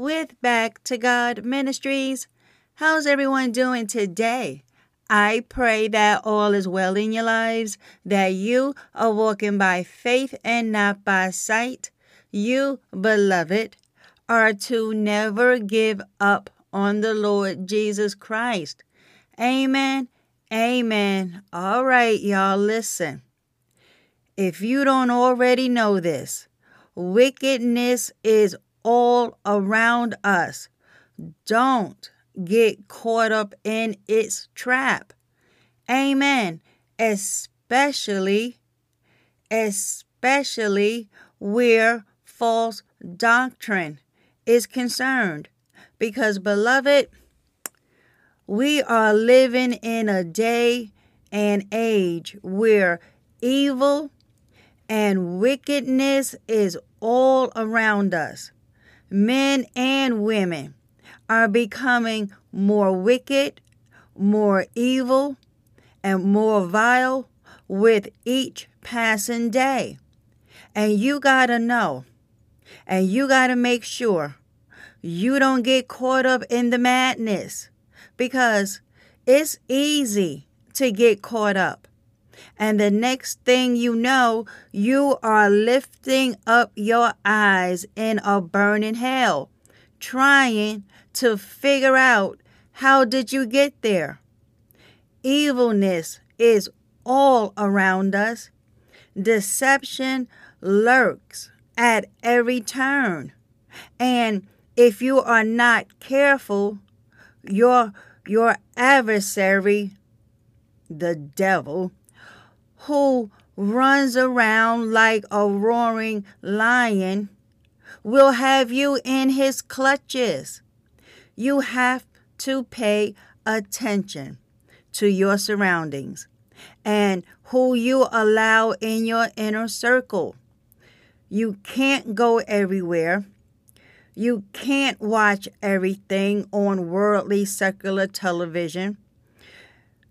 with Back to God Ministries. How's everyone doing today? I pray that all is well in your lives, that you are walking by faith and not by sight. You, beloved, are to never give up on the Lord Jesus Christ. Amen. Amen. All right, y'all, listen. If you don't already know this, wickedness is all around us. Don't get caught up in its trap. Amen. Especially, especially where false doctrine is concerned. Because, beloved, we are living in a day and age where evil and wickedness is all around us. Men and women are becoming more wicked, more evil, and more vile with each passing day. And you got to know, and you got to make sure you don't get caught up in the madness because it's easy to get caught up. And the next thing you know, you are lifting up your eyes in a burning hell, trying to figure out how did you get there. Evilness is all around us. Deception lurks at every turn. And if you are not careful, your your adversary, the devil, who runs around like a roaring lion, will have you in his clutches. You have to pay attention to your surroundings and who you allow in your inner circle. You can't go everywhere you can't watch everything on worldly secular television.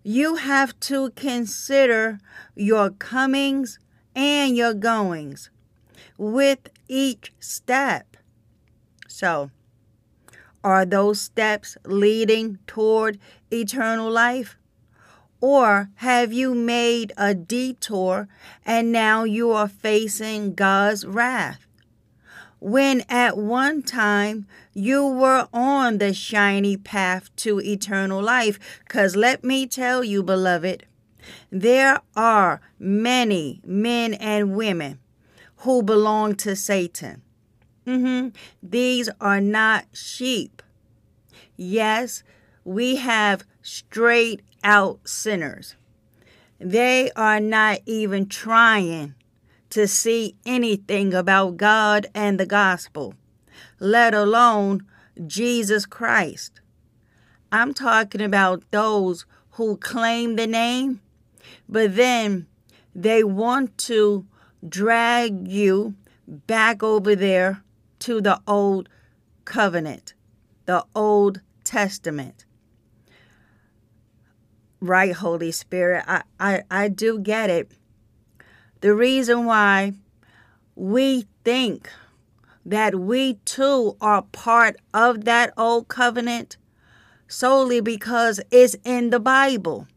You have to consider your comings and your goings with each step. So, are those steps leading toward eternal life? Or have you made a detour and now you are facing God's wrath? When at one time you were on the shiny path to eternal life. Because let me tell you, beloved, there are many men and women who belong to Satan. Mm-hmm. These are not sheep. Yes, we have straight out sinners. They are not even trying to see anything about God and the gospel, let alone Jesus Christ. I'm talking about those who claim the name, but then they want to drag you back over there to the old covenant, the old testament. Right, Holy Spirit, I, I, I do get it. The reason why we think that we too are part of that old covenant, solely because it's in the Bible.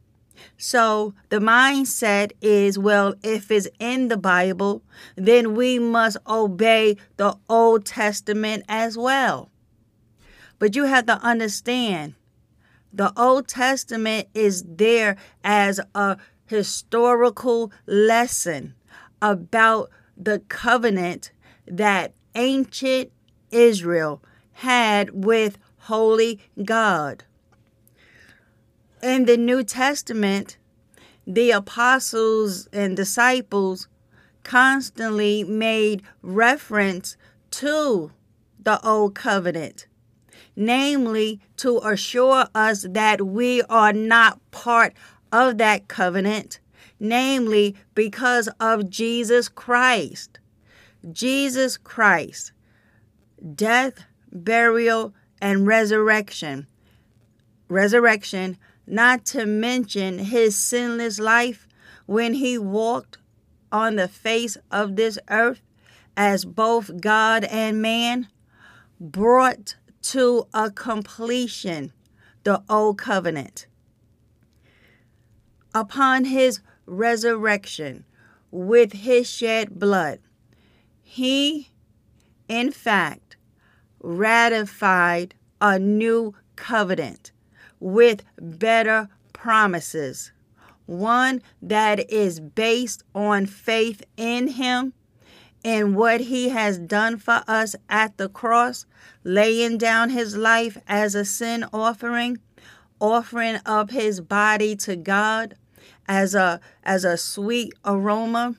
So the mindset is well, if it's in the Bible, then we must obey the Old Testament as well. But you have to understand the Old Testament is there as a historical lesson about the covenant that ancient Israel had with holy God. In the New Testament, the apostles and disciples constantly made reference to the old covenant, namely to assure us that we are not part of that covenant, namely because of Jesus Christ. Jesus Christ, death, burial, and resurrection. Resurrection, not to mention his sinless life when he walked on the face of this earth as both God and man, brought to a completion the old covenant. Upon his resurrection with his shed blood, he, in fact, ratified a new covenant with better promises, one that is based on faith in Him and what He has done for us at the cross, laying down His life as a sin offering, offering up His body to God as a as a sweet aroma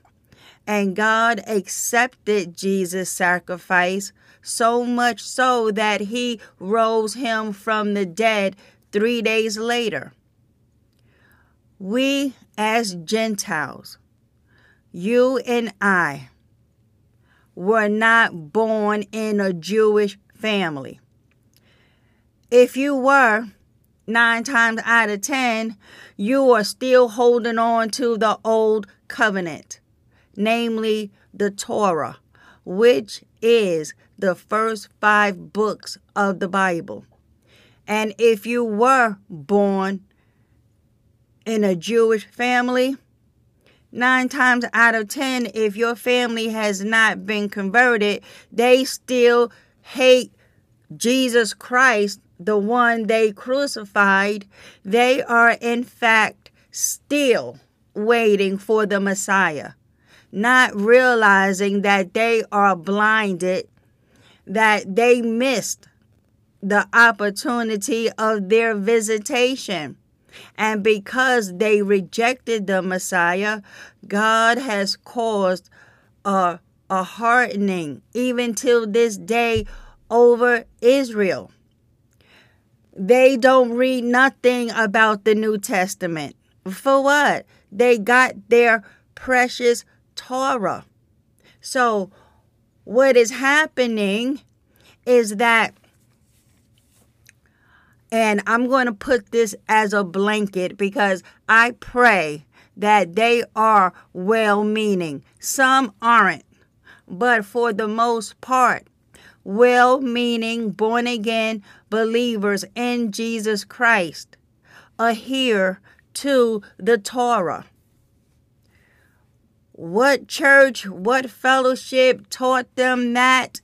and God accepted Jesus' sacrifice so much so that he rose him from the dead three days later. We, as Gentiles, you and I, were not born in a Jewish family. If you were, nine times out of ten, you are still holding on to the old covenant namely the Torah, which is the first five books of the Bible. And if you were born in a Jewish family, nine times out of ten, if your family has not been converted, they still hate Jesus Christ, the one they crucified. They are, in fact, still waiting for the Messiah not realizing that they are blinded, that they missed the opportunity of their visitation. And because they rejected the Messiah, God has caused a, a hardening, even till this day, over Israel. They don't read nothing about the New Testament. For what? They got their precious Torah. So, what is happening is that, and I'm going to put this as a blanket because I pray that they are well meaning. Some aren't, but for the most part, well meaning, born again believers in Jesus Christ adhere to the Torah what church, what fellowship taught them that?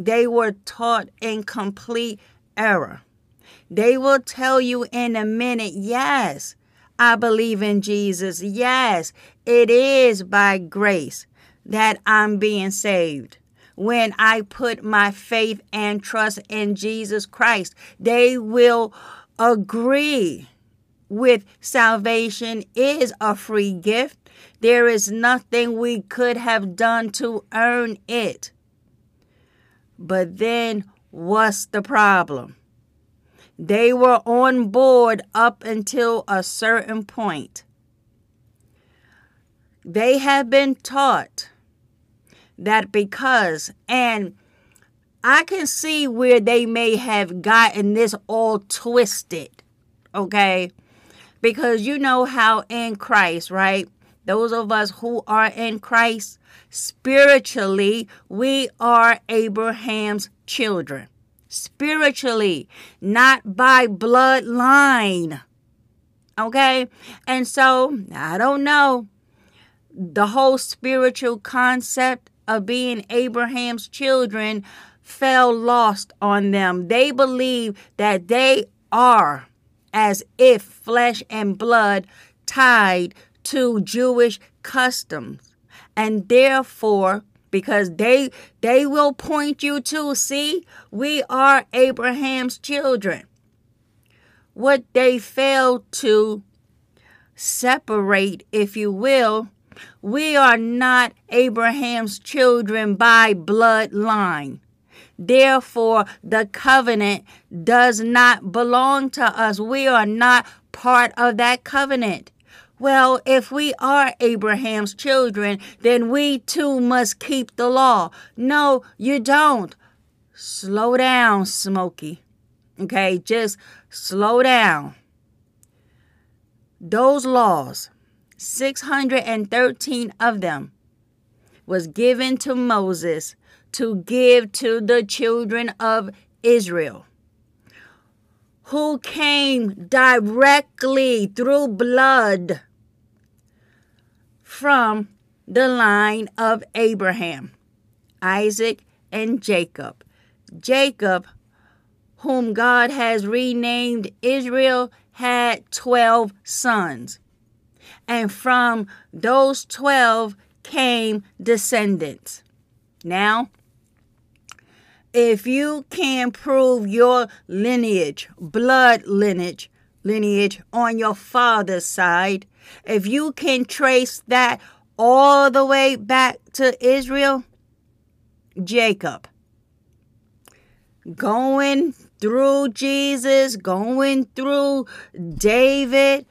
They were taught in complete error. They will tell you in a minute, yes, I believe in Jesus. Yes, it is by grace that I'm being saved. When I put my faith and trust in Jesus Christ, they will agree with salvation is a free gift. There is nothing we could have done to earn it. But then, what's the problem? They were on board up until a certain point. They have been taught that because, and I can see where they may have gotten this all twisted, okay? Because you know how in Christ, right? those of us who are in Christ, spiritually, we are Abraham's children. spiritually, not by bloodline. Okay? And so, I don't know. The whole spiritual concept of being Abraham's children fell lost on them. They believe that they are as if flesh and blood tied to Jewish customs. And therefore, because they they will point you to see we are Abraham's children. What they fail to separate, if you will, we are not Abraham's children by bloodline. Therefore, the covenant does not belong to us. We are not part of that covenant. Well, if we are Abraham's children, then we too must keep the law. No, you don't. Slow down, Smokey. Okay, just slow down. Those laws, 613 of them, was given to Moses to give to the children of Israel who came directly through blood from the line of Abraham, Isaac, and Jacob. Jacob, whom God has renamed Israel, had 12 sons. And from those 12 came descendants. Now, if you can prove your lineage, blood lineage, lineage on your father's side, if you can trace that all the way back to Israel, Jacob, going through Jesus, going through David,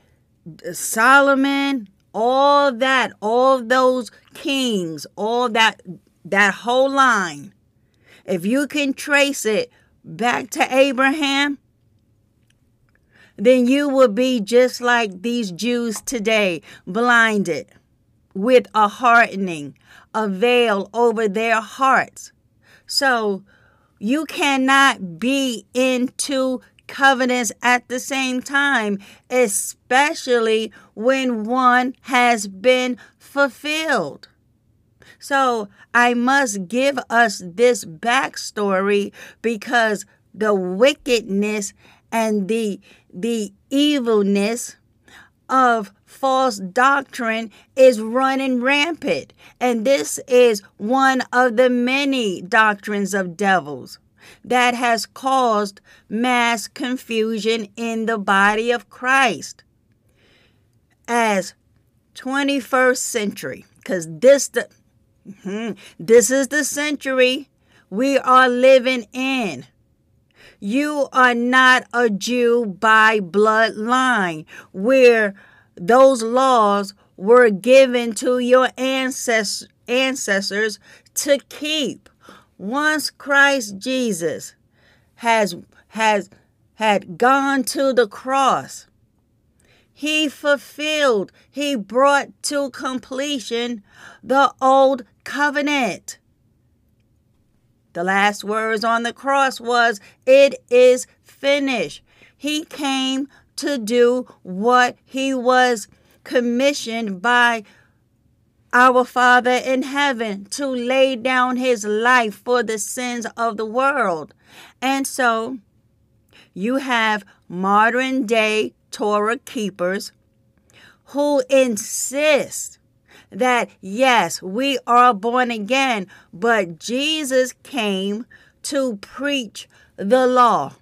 Solomon, all that, all those kings, all that that whole line. If you can trace it back to Abraham, then you will be just like these Jews today, blinded with a hardening, a veil over their hearts. So you cannot be in two covenants at the same time, especially when one has been fulfilled. So I must give us this backstory because the wickedness and the the evilness of false doctrine is running rampant. And this is one of the many doctrines of devils that has caused mass confusion in the body of Christ. As 21st century, because this mm-hmm, this is the century we are living in. You are not a Jew by bloodline, where those laws were given to your ancestors to keep. Once Christ Jesus has has had gone to the cross, he fulfilled, he brought to completion the old covenant. The last words on the cross was, It is finished. He came to do what he was commissioned by our Father in heaven to lay down his life for the sins of the world. And so you have modern day Torah keepers who insist that yes, we are born again, but Jesus came to preach the law.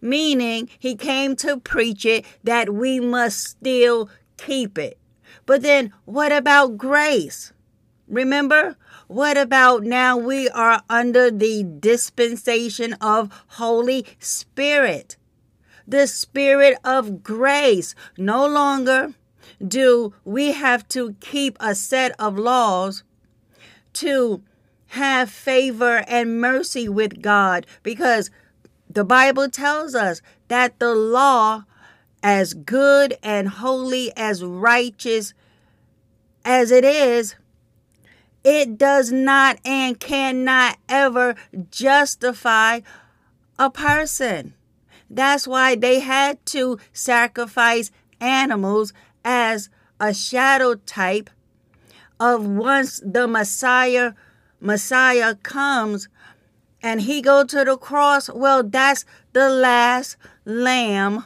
Meaning, he came to preach it that we must still keep it. But then, what about grace? Remember? What about now we are under the dispensation of Holy Spirit? The Spirit of grace. No longer do we have to keep a set of laws to have favor and mercy with God because the Bible tells us that the law, as good and holy, as righteous as it is, it does not and cannot ever justify a person. That's why they had to sacrifice animals as a shadow type of once the Messiah Messiah comes and he go to the cross, well that's the last lamb,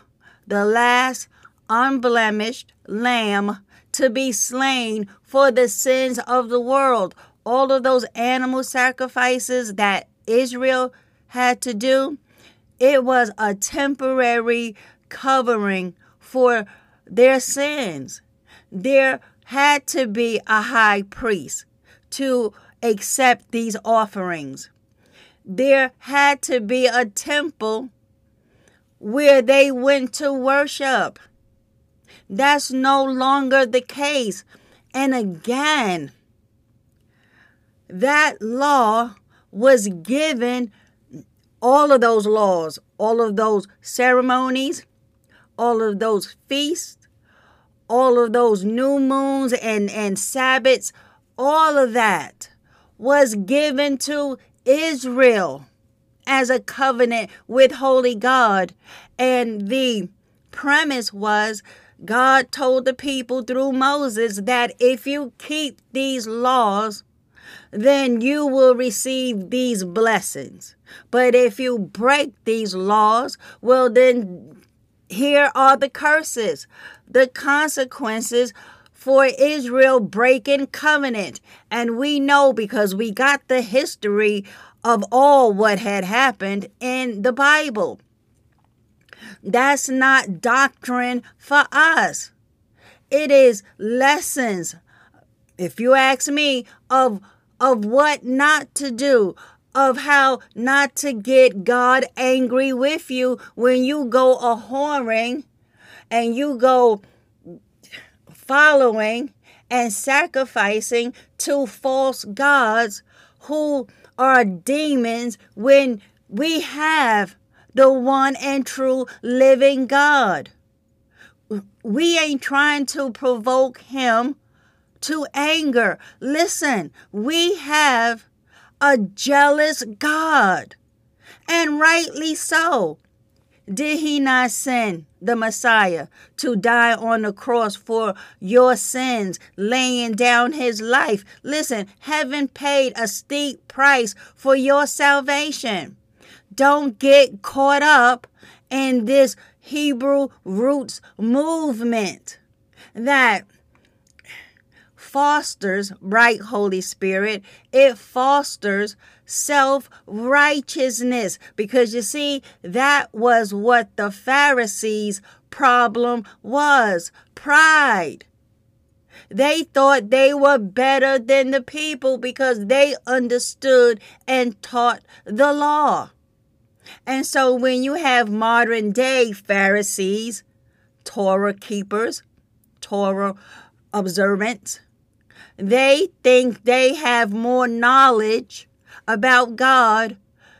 the last unblemished lamb to be slain for the sins of the world. All of those animal sacrifices that Israel had to do, it was a temporary covering for their sins. There had to be a high priest to accept these offerings. There had to be a temple where they went to worship. That's no longer the case. And again, that law was given, all of those laws, all of those ceremonies, all of those feasts, all of those new moons and, and Sabbaths, all of that was given to Israel as a covenant with Holy God. And the premise was God told the people through Moses that if you keep these laws, then you will receive these blessings. But if you break these laws, well, then here are the curses the consequences for Israel breaking covenant. And we know because we got the history of all what had happened in the Bible. That's not doctrine for us. It is lessons, if you ask me, of, of what not to do, of how not to get God angry with you when you go a whoring and you go following and sacrificing to false gods who are demons when we have the one and true living God. We ain't trying to provoke him to anger. Listen, we have a jealous God, and rightly so. Did he not send the Messiah to die on the cross for your sins, laying down his life? Listen, heaven paid a steep price for your salvation. Don't get caught up in this Hebrew roots movement that fosters, right, Holy Spirit, it fosters self righteousness. Because you see, that was what the Pharisees' problem was pride. They thought they were better than the people because they understood and taught the law. And so when you have modern day Pharisees, Torah keepers, Torah observants, they think they have more knowledge about God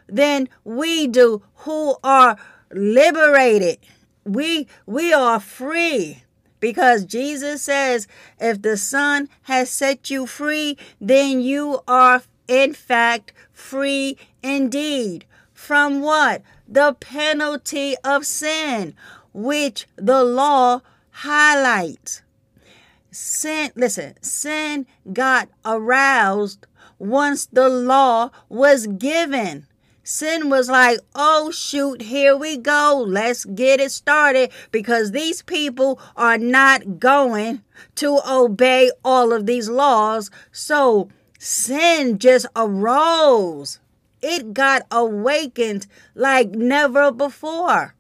than we do who are liberated. We we are free because Jesus says if the Son has set you free, then you are in fact free indeed. From what? The penalty of sin, which the law highlights. Sin, listen, sin got aroused once the law was given. Sin was like, oh, shoot, here we go. Let's get it started because these people are not going to obey all of these laws. So sin just arose. It got awakened like never before.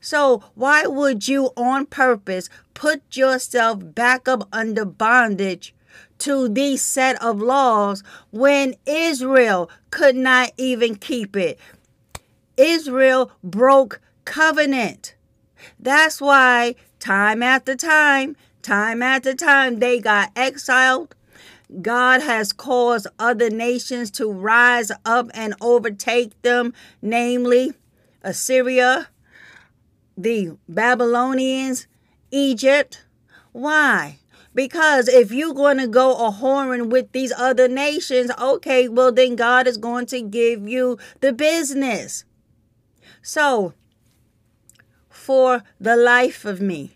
So, why would you on purpose put yourself back up under bondage to these set of laws when Israel could not even keep it. Israel broke covenant. That's why time after time, time after time, they got exiled. God has caused other nations to rise up and overtake them, namely Assyria, the Babylonians, Egypt. Why? Because if you're going to go a whoring with these other nations, okay, well, then God is going to give you the business. So, for the life of me,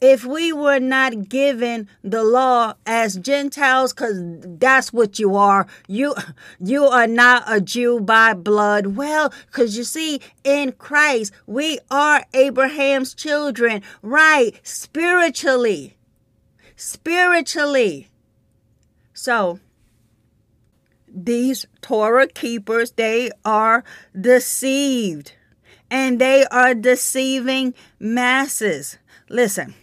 if we were not given the law as gentiles because that's what you are. You you are not a jew by blood. Well because you see in christ we are abraham's children right? Spiritually. Spiritually. So these torah keepers they are deceived and they are deceiving masses. Listen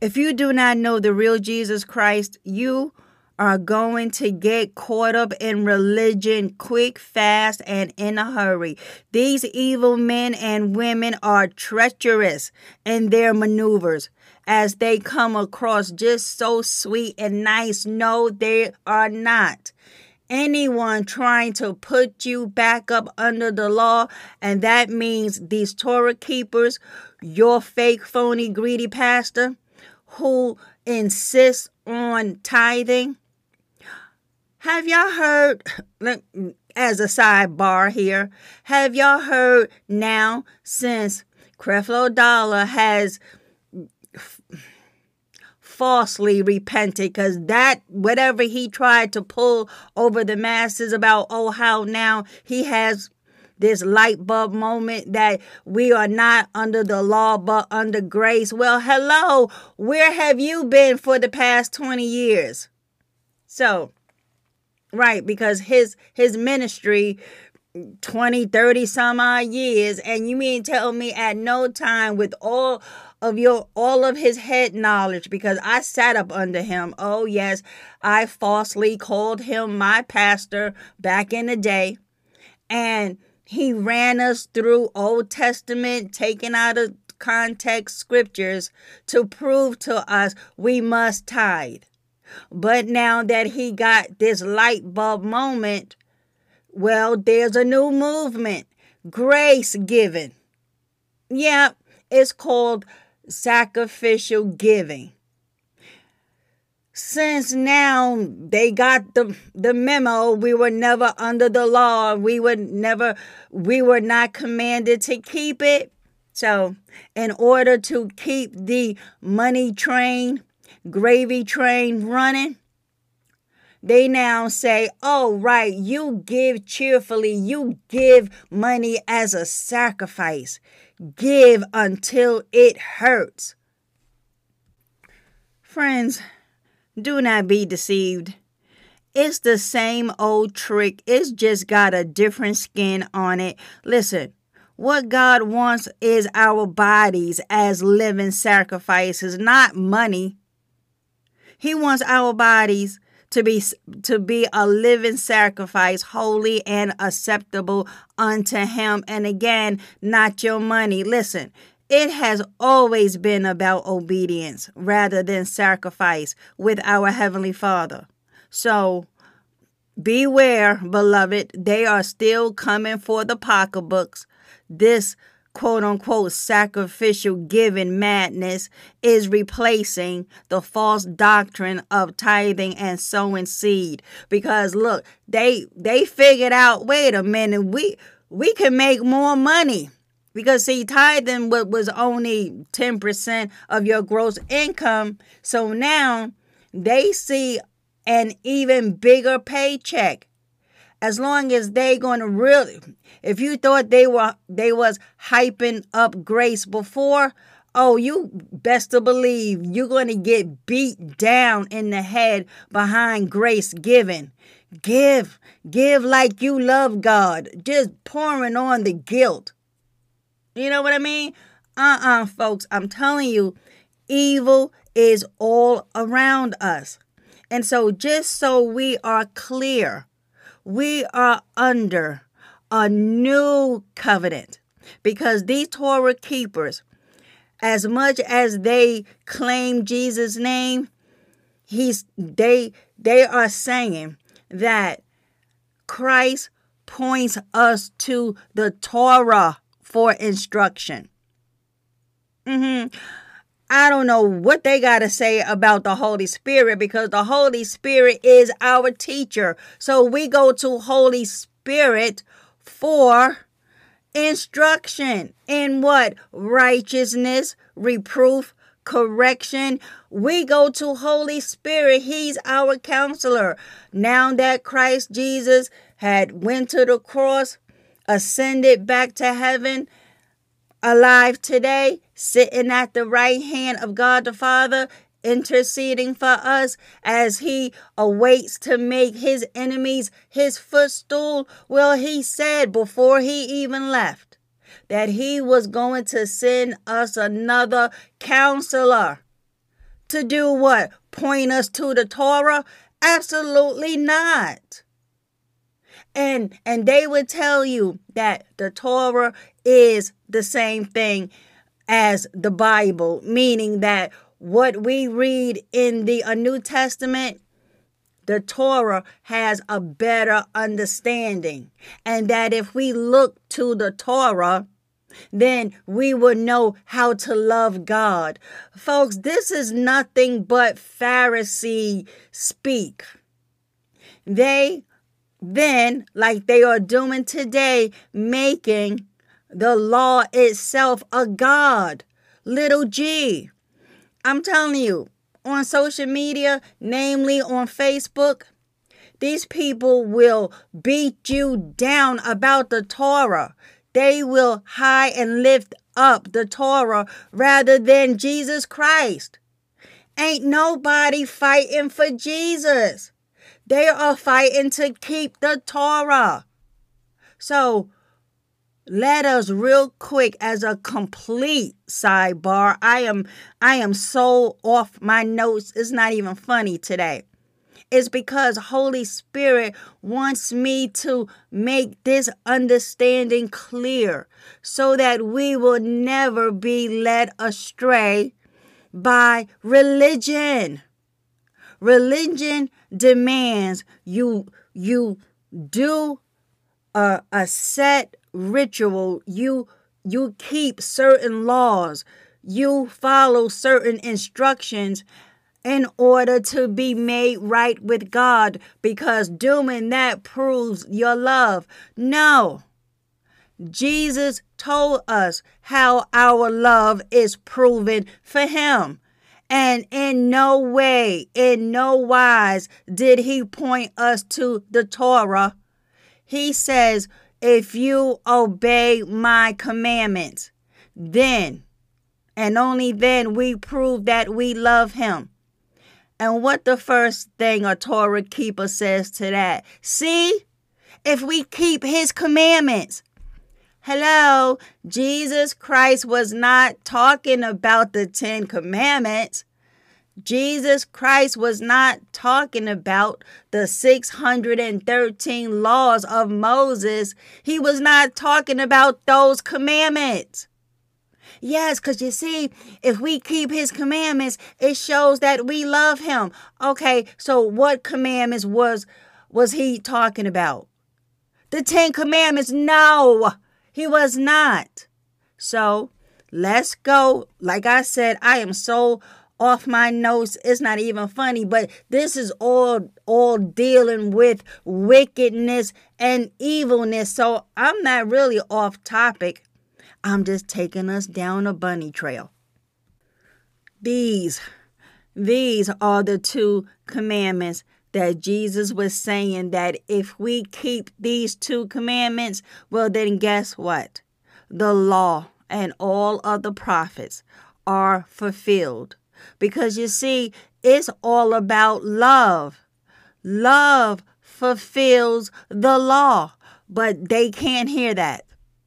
if you do not know the real Jesus Christ, you are going to get caught up in religion quick, fast, and in a hurry. These evil men and women are treacherous in their maneuvers as they come across just so sweet and nice. No, they are not. Anyone trying to put you back up under the law, and that means these Torah keepers, your fake, phony, greedy pastor who insists on tithing. Have y'all heard, as a sidebar here, have y'all heard now since Creflo Dollar has falsely repented because that whatever he tried to pull over the masses about oh how now he has this light bulb moment that we are not under the law but under grace. Well, hello, where have you been for the past 20 years? So, right, because his his ministry 20, 30 some odd years and you mean tell me at no time with all of your all of his head knowledge because I sat up under him. Oh yes, I falsely called him my pastor back in the day. And he ran us through Old Testament, taken out of context scriptures to prove to us we must tithe. But now that he got this light bulb moment, well, there's a new movement grace giving. Yeah, it's called sacrificial giving since now they got the the memo we were never under the law we were never we were not commanded to keep it so in order to keep the money train gravy train running they now say, oh, right, you give cheerfully, you give money as a sacrifice. Give until it hurts. Friends, do not be deceived. It's the same old trick. It's just got a different skin on it. Listen, what God wants is our bodies as living sacrifices, not money. He wants our bodies to be to be a living sacrifice holy and acceptable unto him and again not your money listen it has always been about obedience rather than sacrifice with our Heavenly Father. So beware, beloved, they are still coming for the pocketbooks. This quote unquote sacrificial giving madness is replacing the false doctrine of tithing and sowing seed because look they they figured out wait a minute we we can make more money because see, tithing what was only 10% of your gross income. So now they see an even bigger paycheck. As long as they gonna really if you thought they were they was hyping up grace before, oh you best to believe you're gonna get beat down in the head behind grace giving. Give, give like you love God, just pouring on the guilt. You know what I mean? Uh uh-uh, uh, folks. I'm telling you, evil is all around us. And so, just so we are clear, we are under a new covenant because these Torah keepers, as much as they claim Jesus' name, he's they they are saying that Christ points us to the Torah for instruction. Mm-hmm. I don't know what they got to say about the Holy Spirit because the Holy Spirit is our teacher. So we go to Holy Spirit for instruction in what? Righteousness, reproof, correction. We go to Holy Spirit. He's our counselor. Now that Christ Jesus had went to the cross, ascended back to heaven, alive today, sitting at the right hand of God the Father, interceding for us as he awaits to make his enemies his footstool. Well, he said before he even left that he was going to send us another counselor. To do what? Point us to the Torah? Absolutely not. And and they would tell you that the Torah is the same thing as the Bible, meaning that what we read in the New Testament, the Torah has a better understanding. And that if we look to the Torah, then we will know how to love God. Folks, this is nothing but Pharisee speak. They then, like they are doing today, making the law itself a God, little g. I'm telling you, on social media, namely on Facebook, these people will beat you down about the Torah. They will high and lift up the Torah rather than Jesus Christ. Ain't nobody fighting for Jesus. They are fighting to keep the Torah. So, let us real quick as a complete sidebar i am i am so off my notes. It's not even funny today. It's because holy spirit wants me to make this understanding clear so that we will never be led astray by religion religion demands you you do a, a set ritual you you keep certain laws you follow certain instructions in order to be made right with God because doing that proves your love. No. Jesus told us how our love is proven for Him. And in no way, in no wise did He point us to the Torah. He says, if you obey my commandments, then and only then we prove that we love him. And what the first thing a Torah keeper says to that? See, if we keep his commandments. Hello, Jesus Christ was not talking about the Ten Commandments. Jesus Christ was not talking about the 613 laws of Moses. He was not talking about those commandments. Yes, because you see, if we keep his commandments, it shows that we love him. Okay, so what commandments was was he talking about? The Ten Commandments? No, he was not. So let's go. Like I said, I am so off my notes. It's not even funny, but this is all all dealing with wickedness and evilness. So I'm not really off topic. I'm just taking us down a bunny trail. These these are the two commandments that Jesus was saying that if we keep these two commandments, well then guess what? The law and all of the prophets are fulfilled. Because you see, it's all about love. Love fulfills the law, but they can't hear that.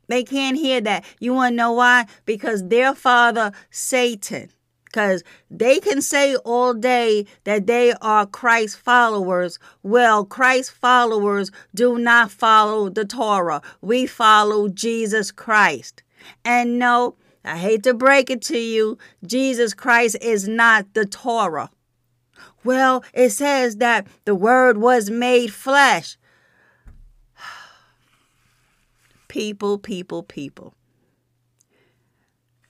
They can't hear that. You want to know why? Because their father, Satan, because they can say all day that they are Christ followers. Well, Christ followers do not follow the Torah. We follow Jesus Christ. And no, I hate to break it to you, Jesus Christ is not the Torah. Well, it says that the Word was made flesh. People, people, people.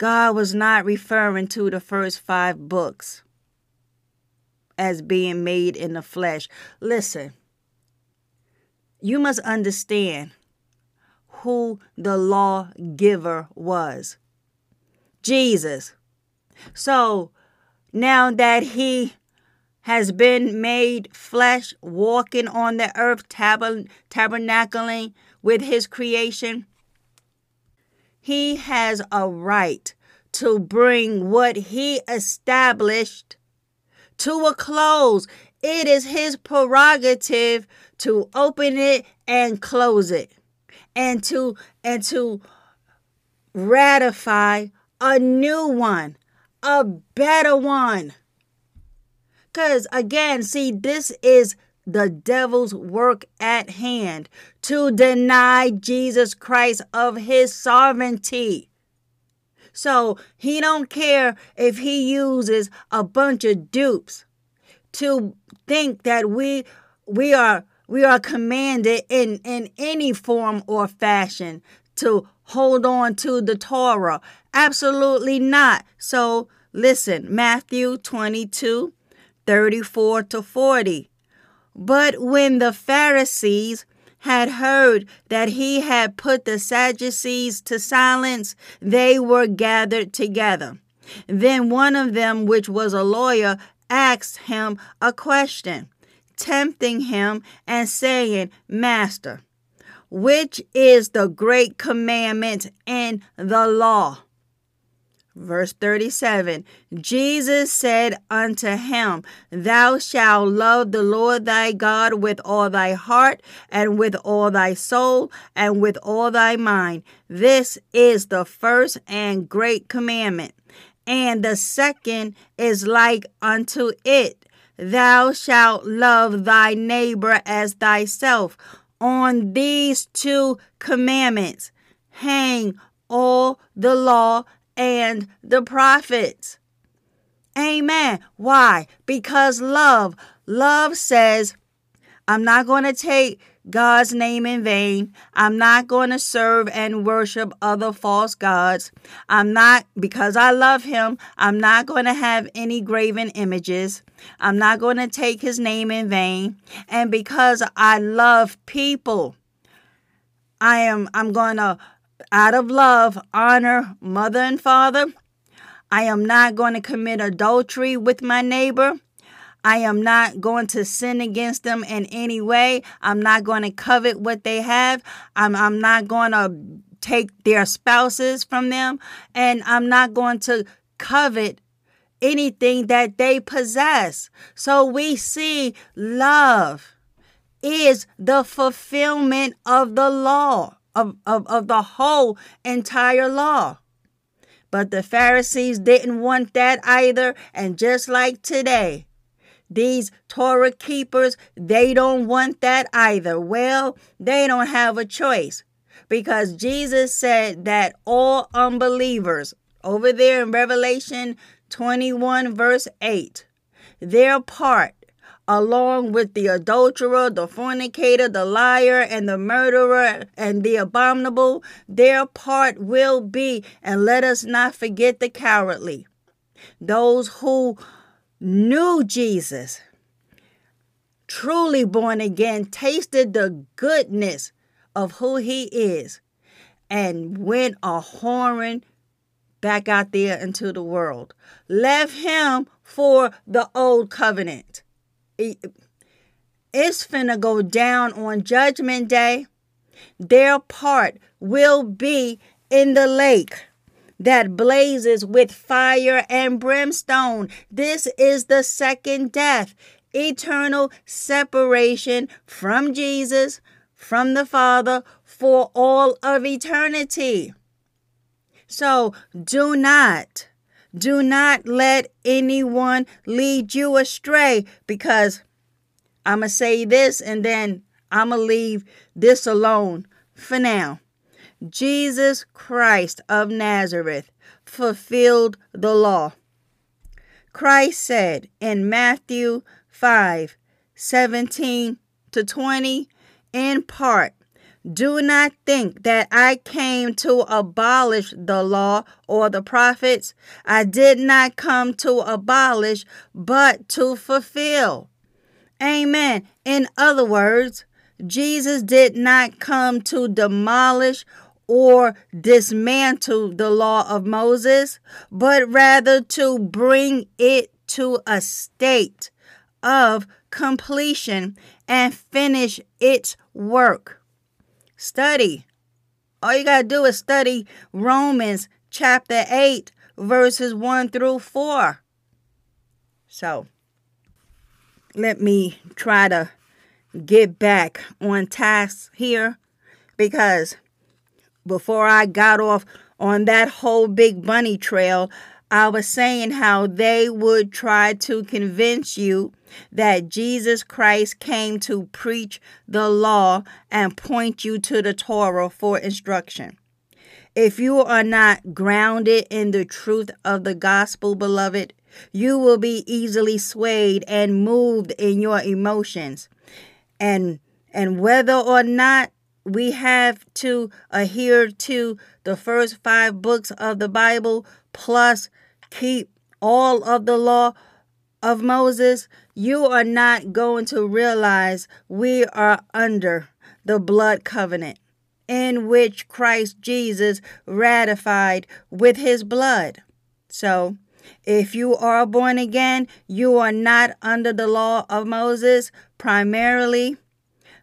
God was not referring to the first five books as being made in the flesh. Listen, you must understand who the lawgiver was Jesus. So now that he has been made flesh, walking on the earth, tab- tabernacling with his creation, he has a right to bring what he established to a close. It is his prerogative to open it and close it and to and to ratify a new one, a better one. Cuz again, see this is the devil's work at hand to deny Jesus Christ of his sovereignty. So he don't care if he uses a bunch of dupes to think that we we are we are commanded in in any form or fashion to hold on to the Torah. Absolutely not. So listen, Matthew 22 34 to 40. But when the Pharisees had heard that he had put the Sadducees to silence, they were gathered together. Then one of them, which was a lawyer, asked him a question, tempting him and saying, Master, which is the great commandment in the law? Verse 37 Jesus said unto him, Thou shalt love the Lord thy God with all thy heart, and with all thy soul, and with all thy mind. This is the first and great commandment. And the second is like unto it Thou shalt love thy neighbor as thyself. On these two commandments hang all the law and the prophets. Amen. Why? Because love. Love says, I'm not going to take God's name in vain. I'm not going to serve and worship other false gods. I'm not, because I love him, I'm not going to have any graven images. I'm not going to take his name in vain. And because I love people, I am, I'm going to out of love, honor mother and father. I am not going to commit adultery with my neighbor. I am not going to sin against them in any way. I'm not going to covet what they have. I'm, I'm not going to take their spouses from them. And I'm not going to covet anything that they possess. So we see love is the fulfillment of the law of, of, of the whole entire law. But the Pharisees didn't want that either. And just like today, these Torah keepers, they don't want that either. Well, they don't have a choice because Jesus said that all unbelievers, over there in Revelation 21, verse 8, their part along with the adulterer, the fornicator, the liar, and the murderer, and the abominable, their part will be, and let us not forget the cowardly. Those who knew Jesus, truly born again, tasted the goodness of who he is, and went a whoring back out there into the world. Left him for the old covenant it's finna go down on Judgment Day. Their part will be in the lake that blazes with fire and brimstone. This is the second death, eternal separation from Jesus, from the Father, for all of eternity. So do not do not let anyone lead you astray because I'm going to say this and then I'm going to leave this alone for now. Jesus Christ of Nazareth fulfilled the law. Christ said in Matthew 5 17 to 20, in part, do not think that I came to abolish the law or the prophets. I did not come to abolish, but to fulfill. Amen. In other words, Jesus did not come to demolish or dismantle the law of Moses, but rather to bring it to a state of completion and finish its work. Study. All you got to do is study Romans chapter 8, verses 1 through 4. So, let me try to get back on task here because before I got off on that whole big bunny trail, I was saying how they would try to convince you that Jesus Christ came to preach the law and point you to the Torah for instruction. If you are not grounded in the truth of the gospel, beloved, you will be easily swayed and moved in your emotions. And and whether or not we have to adhere to the first 5 books of the Bible plus keep all of the law of Moses, you are not going to realize we are under the blood covenant in which Christ Jesus ratified with his blood. So, if you are born again, you are not under the law of Moses. Primarily,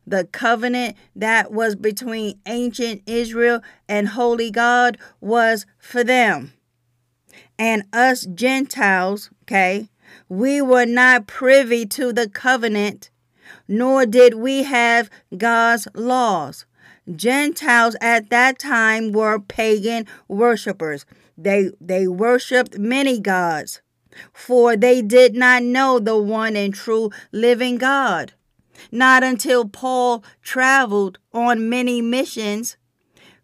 the covenant that was between ancient Israel and holy God was for them. And us Gentiles, okay, we were not privy to the covenant, nor did we have God's laws. Gentiles at that time were pagan worshippers. They they worshiped many gods, for they did not know the one and true living God. Not until Paul traveled on many missions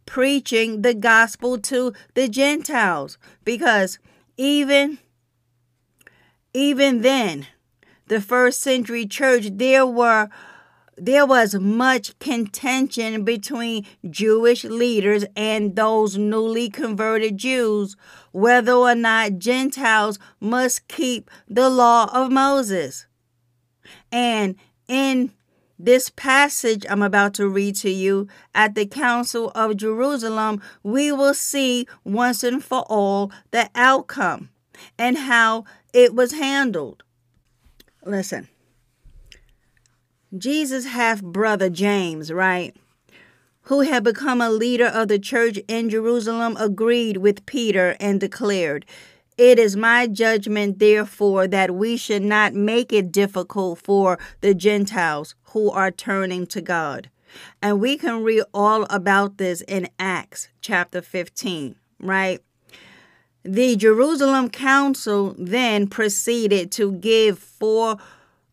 preaching the gospel to the Gentiles because even even then the first century church there were there was much contention between Jewish leaders and those newly converted Jews whether or not Gentiles must keep the law of Moses. And in this passage I'm about to read to you at the Council of Jerusalem, we will see once and for all the outcome and how it was handled. Listen. Jesus' half brother James, right, who had become a leader of the church in Jerusalem, agreed with Peter and declared, It is my judgment, therefore, that we should not make it difficult for the Gentiles who are turning to God. And we can read all about this in Acts chapter 15, right? The Jerusalem Council then proceeded to give four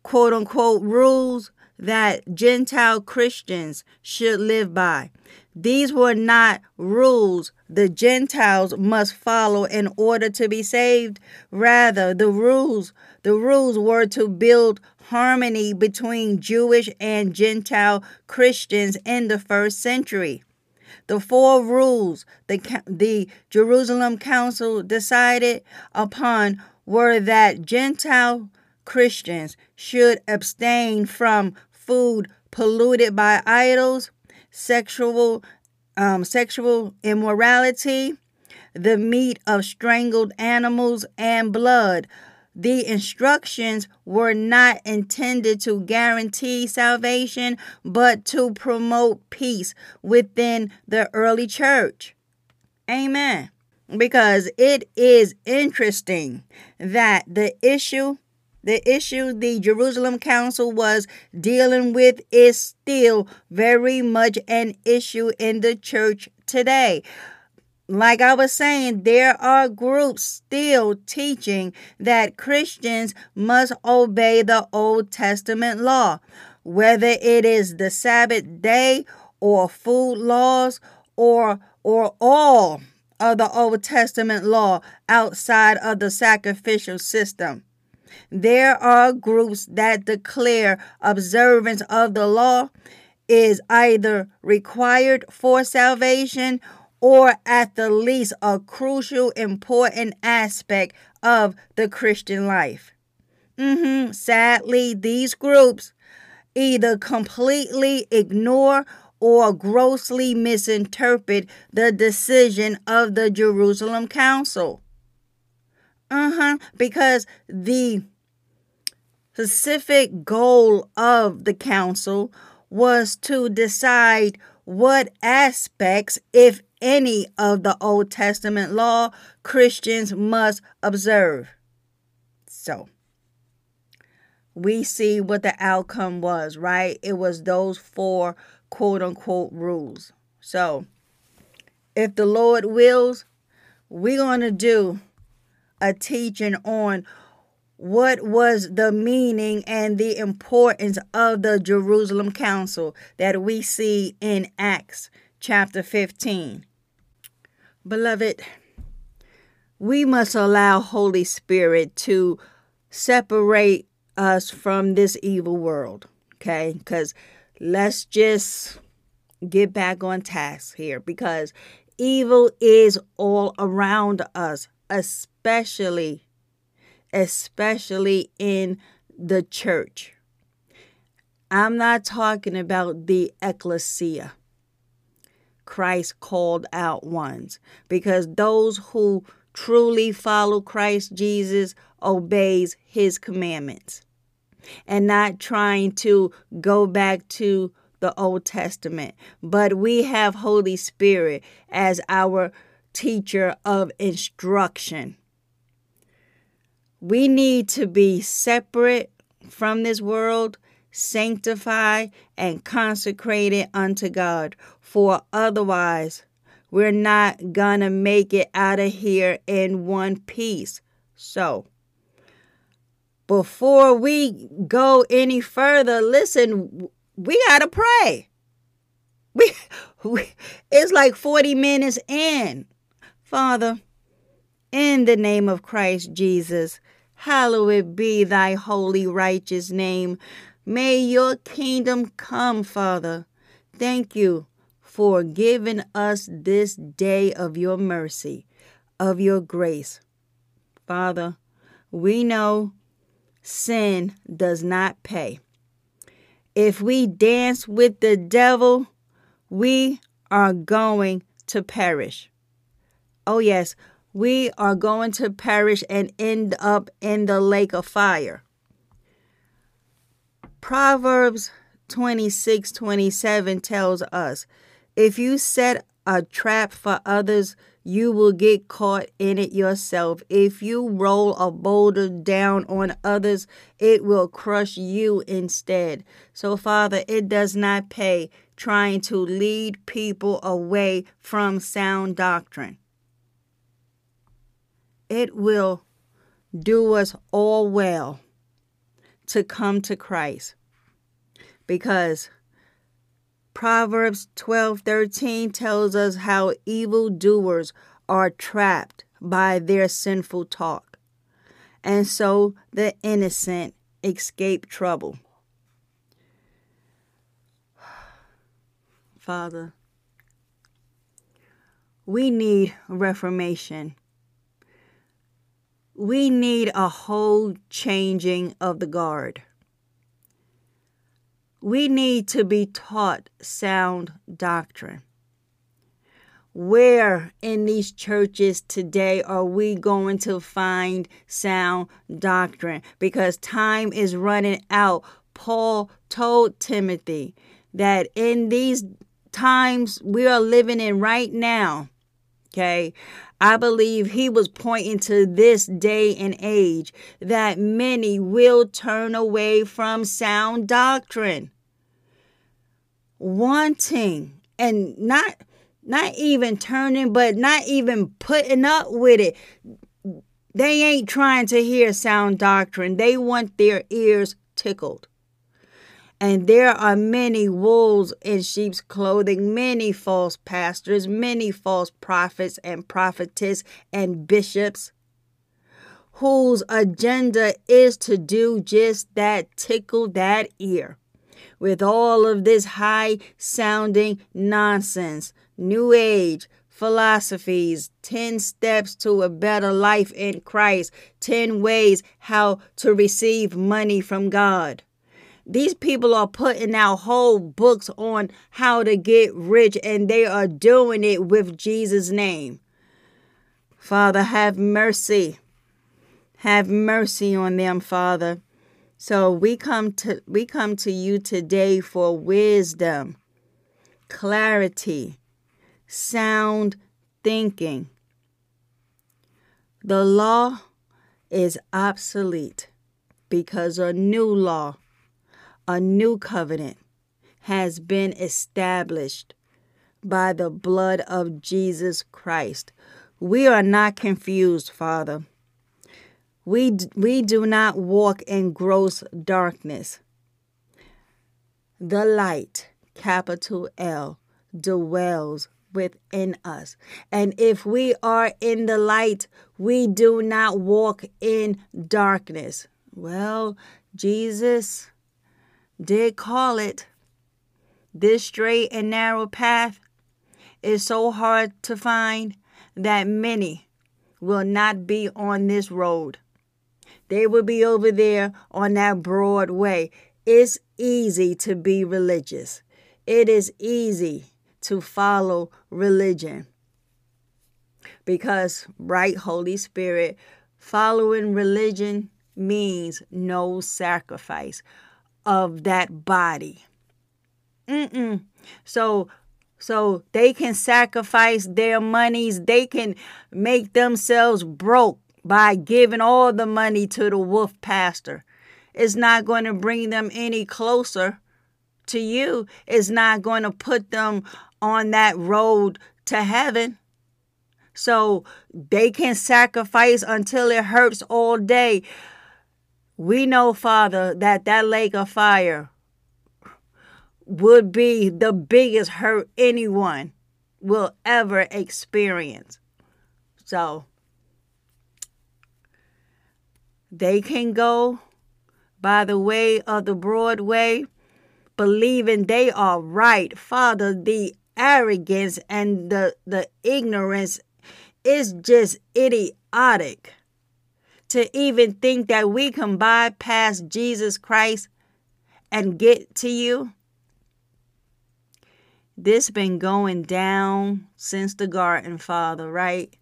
quote unquote rules that Gentile Christians should live by. These were not rules the Gentiles must follow in order to be saved. Rather, the rules the rules were to build harmony between Jewish and Gentile Christians in the first century. The four rules the, the Jerusalem Council decided upon were that Gentile Christians should abstain from food polluted by idols, sexual um, sexual immorality, the meat of strangled animals, and blood. The instructions were not intended to guarantee salvation, but to promote peace within the early church. Amen. Because it is interesting that the issue the issue the Jerusalem Council was dealing with is still very much an issue in the church today. Like I was saying, there are groups still teaching that Christians must obey the Old Testament law, whether it is the Sabbath day or food laws or or all of the Old Testament law outside of the sacrificial system. There are groups that declare observance of the law is either required for salvation or at the least a crucial, important aspect of the Christian life. Mm-hmm. Sadly, these groups either completely ignore or grossly misinterpret the decision of the Jerusalem Council. Uh huh. Because the specific goal of the council was to decide what aspects, if any, of the Old Testament law Christians must observe. So, we see what the outcome was, right? It was those four quote unquote rules. So, if the Lord wills, we're going to do a teaching on what was the meaning and the importance of the Jerusalem Council that we see in Acts chapter 15. Beloved, we must allow Holy Spirit to separate us from this evil world, okay? Cuz let's just get back on task here because evil is all around us, especially especially in the church. I'm not talking about the ecclesia, Christ called out ones, because those who truly follow Christ Jesus obeys his commandments and not trying to go back to the Old Testament. But we have Holy Spirit as our teacher of instruction. We need to be separate from this world, sanctified, and consecrated unto God, for otherwise, we're not gonna make it out of here in one piece. So, before we go any further, listen, we gotta pray. We, we it's like 40 minutes in. Father, in the name of Christ Jesus, Hallowed be thy holy, righteous name. May your kingdom come, Father. Thank you for giving us this day of your mercy, of your grace. Father, we know sin does not pay. If we dance with the devil, we are going to perish. Oh, yes, we are going to perish and end up in the lake of fire. Proverbs 26 27 tells us if you set a trap for others, you will get caught in it yourself. If you roll a boulder down on others, it will crush you instead. So, Father, it does not pay trying to lead people away from sound doctrine it will do us all well to come to Christ because Proverbs 12:13 tells us how evildoers are trapped by their sinful talk and so the innocent escape trouble. Father, we need reformation we need a whole changing of the guard. We need to be taught sound doctrine. Where in these churches today are we going to find sound doctrine? Because time is running out. Paul told Timothy that in these times we are living in right now, okay, I believe he was pointing to this day and age that many will turn away from sound doctrine, wanting and not not even turning but not even putting up with it. They ain't trying to hear sound doctrine. They want their ears tickled. And there are many wolves in sheep's clothing, many false pastors, many false prophets and prophetess and bishops whose agenda is to do just that tickle that ear with all of this high sounding nonsense, new age, philosophies, 10 steps to a better life in Christ, 10 ways how to receive money from God. These people are putting out whole books on how to get rich, and they are doing it with Jesus' name. Father, have mercy. Have mercy on them, Father. So we come to we come to you today for wisdom, clarity, sound thinking. The law is obsolete because a new law, a new covenant has been established by the blood of Jesus Christ. We are not confused, Father. We, we do not walk in gross darkness. The light, capital L, dwells within us. And if we are in the light, we do not walk in darkness. Well, Jesus did call it. This straight and narrow path is so hard to find that many will not be on this road. They will be over there on that broad way. It's easy to be religious. It is easy to follow religion. Because, right, Holy Spirit, following religion means no sacrifice of that body. Mm-mm. So, so they can sacrifice their monies. They can make themselves broke by giving all the money to the wolf pastor. It's not going to bring them any closer to you. It's not going to put them on that road to heaven. So they can sacrifice until it hurts all day. We know, Father, that that lake of fire would be the biggest hurt anyone will ever experience. So they can go by the way of the broad way, believing they are right. Father, the arrogance and the, the ignorance is just idiotic to even think that we can bypass Jesus Christ and get to you. This been going down since the garden, Father, right?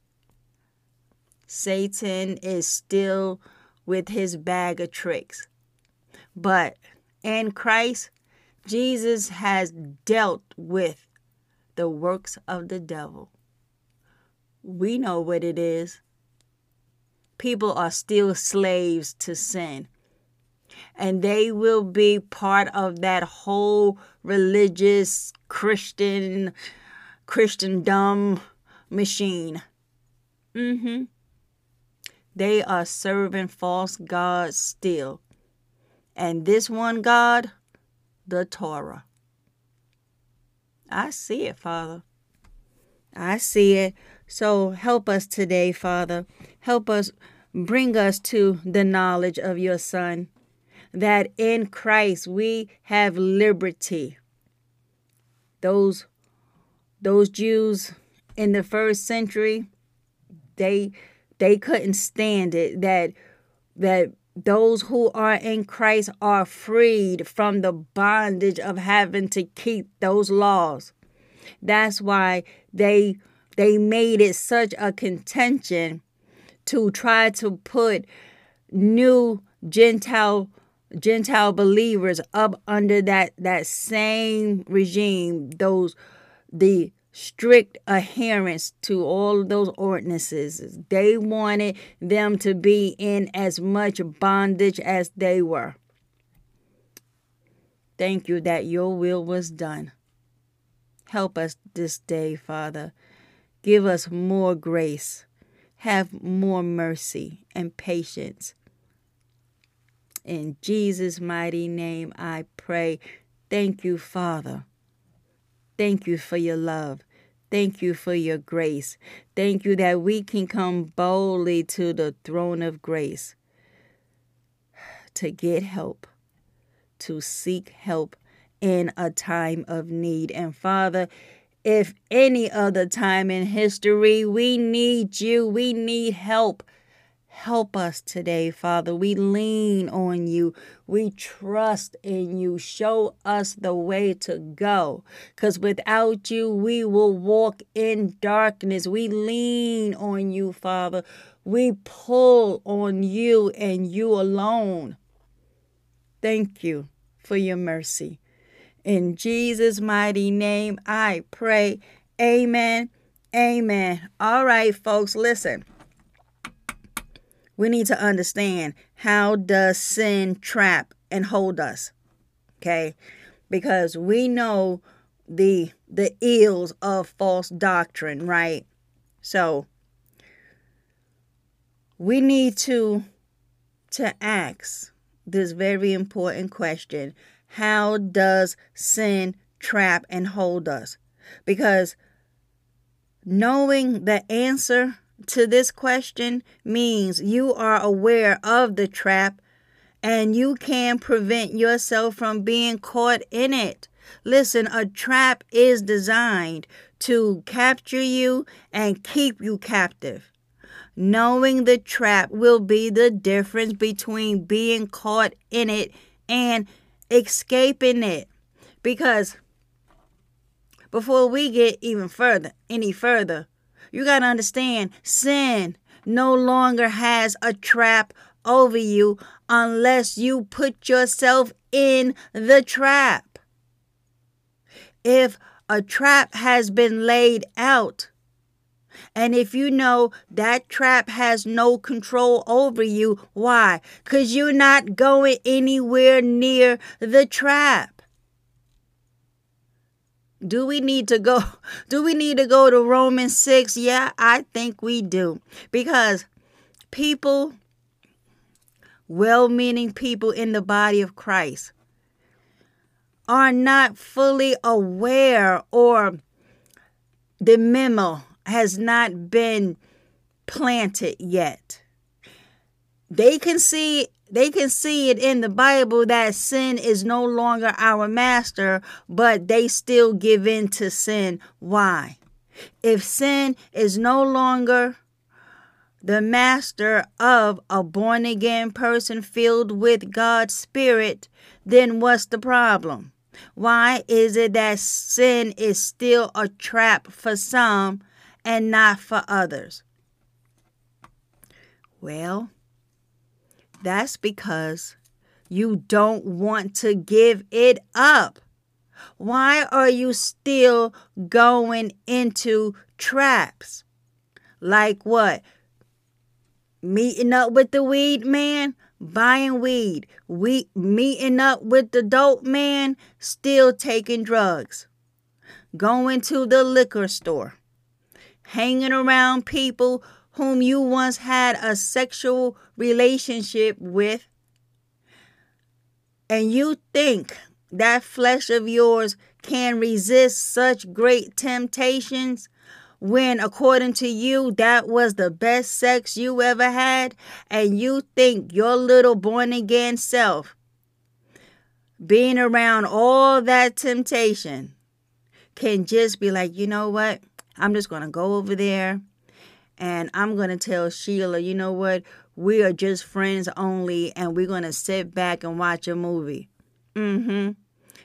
Satan is still with his bag of tricks. But in Christ, Jesus has dealt with the works of the devil. We know what it is. People are still slaves to sin. And they will be part of that whole religious Christian Christendom machine. Mm-hmm. They are serving false gods still. And this one God, the Torah. I see it, Father. I see it. So help us today, Father. Help us bring us to the knowledge of your Son, that in Christ we have liberty. Those those Jews in the first century, they they couldn't stand it that that those who are in Christ are freed from the bondage of having to keep those laws. That's why they they made it such a contention to try to put new Gentile Gentile believers up under that that same regime, those the strict adherence to all those ordinances. They wanted them to be in as much bondage as they were. Thank you that your will was done. Help us this day, Father. Give us more grace. Have more mercy and patience. In Jesus' mighty name I pray. Thank you, Father. Thank you for your love. Thank you for your grace. Thank you that we can come boldly to the throne of grace to get help, to seek help in a time of need. And Father, if any other time in history we need you, we need help. Help us today, Father. We lean on you. We trust in you. Show us the way to go. Because without you, we will walk in darkness. We lean on you, Father. We pull on you and you alone. Thank you for your mercy. In Jesus' mighty name, I pray. Amen. Amen. All right, folks, listen. We need to understand how does sin trap and hold us? Okay? Because we know the the ills of false doctrine, right? So we need to to ask this very important question how does sin trap and hold us because knowing the answer to this question means you are aware of the trap and you can prevent yourself from being caught in it. Listen, a trap is designed to capture you and keep you captive. Knowing the trap will be the difference between being caught in it and escaping it. Because before we get even further, any further, you got to understand sin no longer has a trap over you unless you put yourself in the trap. If a trap has been laid out, and if you know that trap has no control over you, why? Because you're not going anywhere near the trap. Do we need to go? Do we need to go to Romans 6? Yeah, I think we do. Because people, well meaning people in the body of Christ, are not fully aware or the memo has not been planted yet. They can see they can see it in the Bible that sin is no longer our master, but they still give in to sin. Why? If sin is no longer the master of a born again person filled with God's Spirit, then what's the problem? Why is it that sin is still a trap for some and not for others? Well, that's because you don't want to give it up. Why are you still going into traps? Like what? Meeting up with the weed man, buying weed, we meeting up with the dope man, still taking drugs. Going to the liquor store, hanging around people whom you once had a sexual relationship with, and you think that flesh of yours can resist such great temptations when, according to you, that was the best sex you ever had, and you think your little born again self being around all that temptation can just be like, you know what? I'm just going to go over there and I'm going to tell Sheila, you know what? We are just friends only and we're going to sit back and watch a movie. Mm hmm.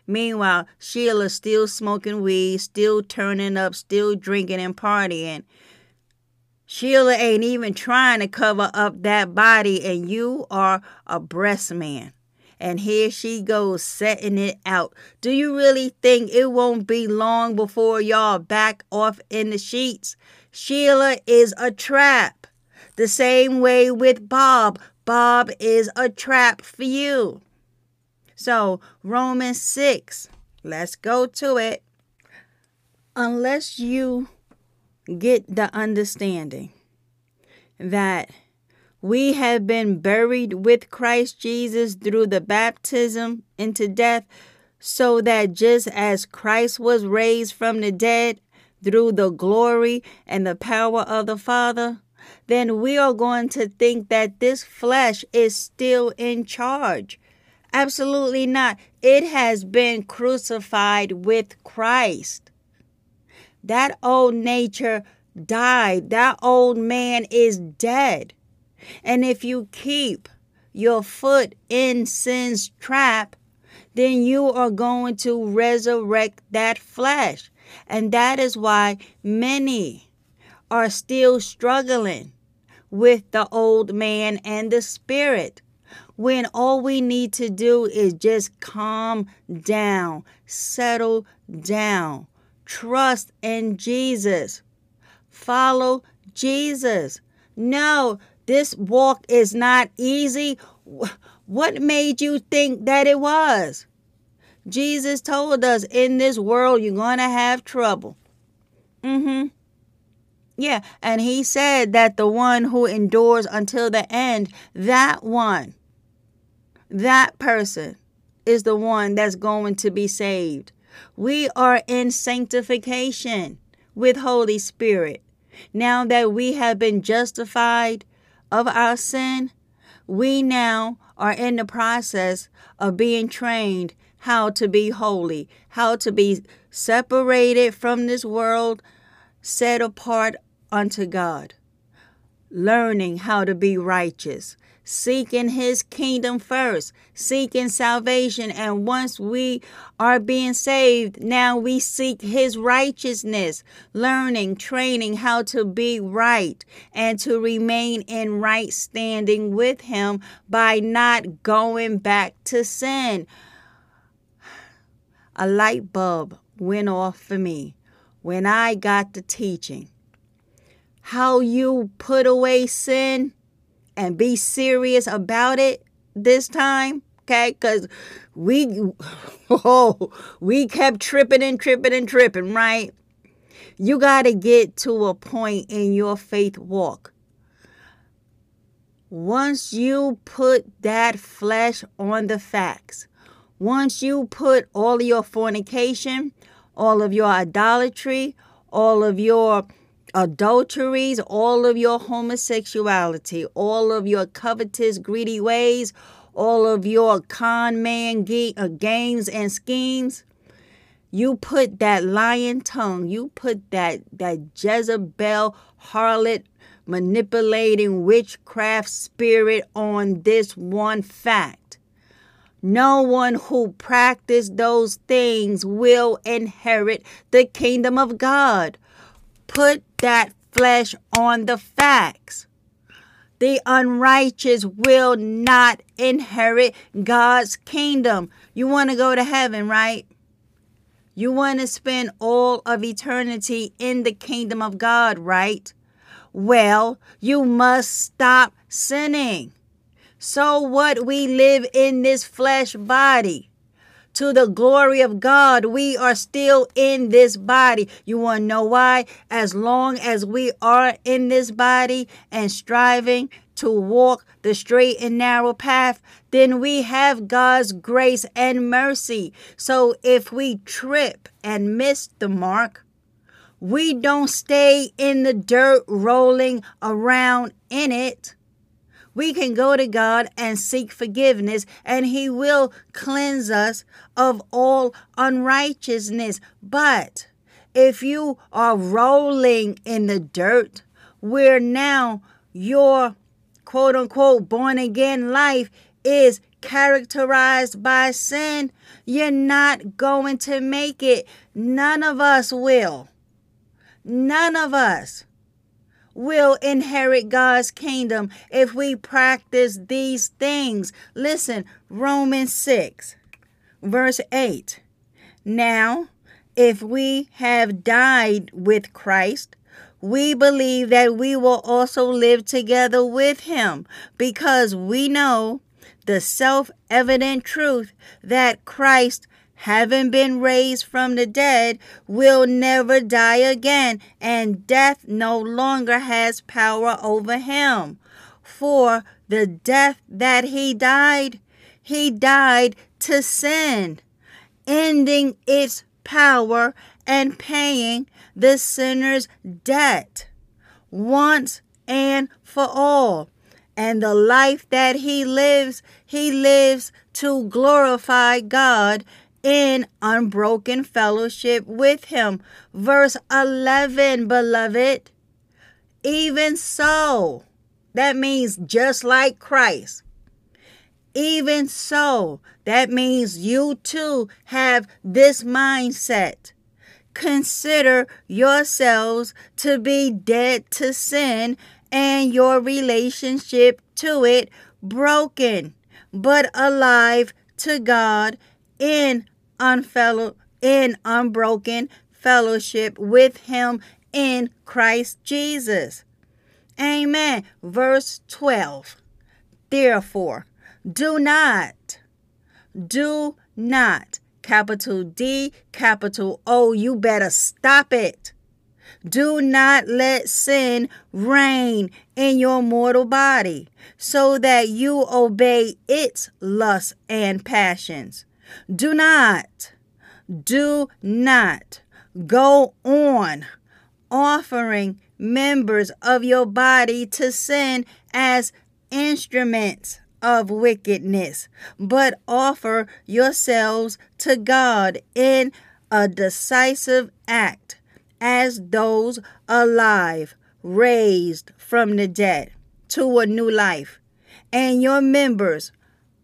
Meanwhile, Sheila's still smoking weed, still turning up, still drinking and partying. Sheila ain't even trying to cover up that body, and you are a breast man. And here she goes, setting it out. Do you really think it won't be long before y'all back off in the sheets? Sheila is a trap. The same way with Bob. Bob is a trap for you. So, Romans 6, let's go to it. Unless you get the understanding that we have been buried with Christ Jesus through the baptism into death, so that just as Christ was raised from the dead through the glory and the power of the Father, then we are going to think that this flesh is still in charge. Absolutely not. It has been crucified with Christ. That old nature died. That old man is dead. And if you keep your foot in sin's trap, then you are going to resurrect that flesh. And that is why many are still struggling with the old man and the spirit when all we need to do is just calm down, settle down, trust in Jesus, follow Jesus. No, this walk is not easy. What made you think that it was? Jesus told us in this world you're going to have trouble. Mm-hmm. Yeah, and he said that the one who endures until the end, that one, that person is the one that's going to be saved. We are in sanctification with Holy Spirit. Now that we have been justified of our sin, we now are in the process of being trained how to be holy, how to be separated from this world, set apart unto God, learning how to be righteous, seeking His kingdom first, seeking salvation. And once we are being saved, now we seek His righteousness, learning, training how to be right and to remain in right standing with Him by not going back to sin. A light bulb went off for me when I got the teaching how you put away sin and be serious about it this time okay? Because we oh we kept tripping and tripping and tripping right? You got to get to a point in your faith walk. Once you put that flesh on the facts once you put all of your fornication all of your idolatry all of your adulteries, all of your homosexuality, all of your covetous, greedy ways, all of your con man ge- uh, games and schemes. You put that lying tongue, you put that that Jezebel harlot manipulating witchcraft spirit on this one fact. No one who practices those things will inherit the kingdom of God. Put that flesh on the facts. The unrighteous will not inherit God's kingdom. You want to go to heaven, right? You want to spend all of eternity in the kingdom of God, right? Well, you must stop sinning. So what? We live in this flesh body to the glory of God, we are still in this body. You want to know why? As long as we are in this body and striving to walk the straight and narrow path, then we have God's grace and mercy. So if we trip and miss the mark, we don't stay in the dirt rolling around in it we can go to God and seek forgiveness, and He will cleanse us of all unrighteousness. But if you are rolling in the dirt, where now your quote unquote born again life is characterized by sin, you're not going to make it. None of us will. None of us will inherit God's kingdom if we practice these things. Listen, Romans 6, verse 8. Now, if we have died with Christ, we believe that we will also live together with him because we know the self evident truth that Christ having been raised from the dead, will never die again, and death no longer has power over him. For the death that he died, he died to sin, ending its power and paying the sinner's debt once and for all. And the life that he lives, he lives to glorify God in unbroken fellowship with him. Verse 11, beloved. Even so, That means just like Christ. Even so, that means you too have this mindset. Consider yourselves to be dead to sin and your relationship to it broken, but alive to God in unfellow in unbroken fellowship with him in Christ Jesus. Amen. Verse 12. Therefore, do not, do not, capital D, capital O, you better stop it. Do not let sin reign in your mortal body, so that you obey its lusts and passions. Do not, do not go on offering members of your body to sin as instruments of wickedness, but offer yourselves to God in a decisive act as those alive, raised from the dead to a new life, and your members,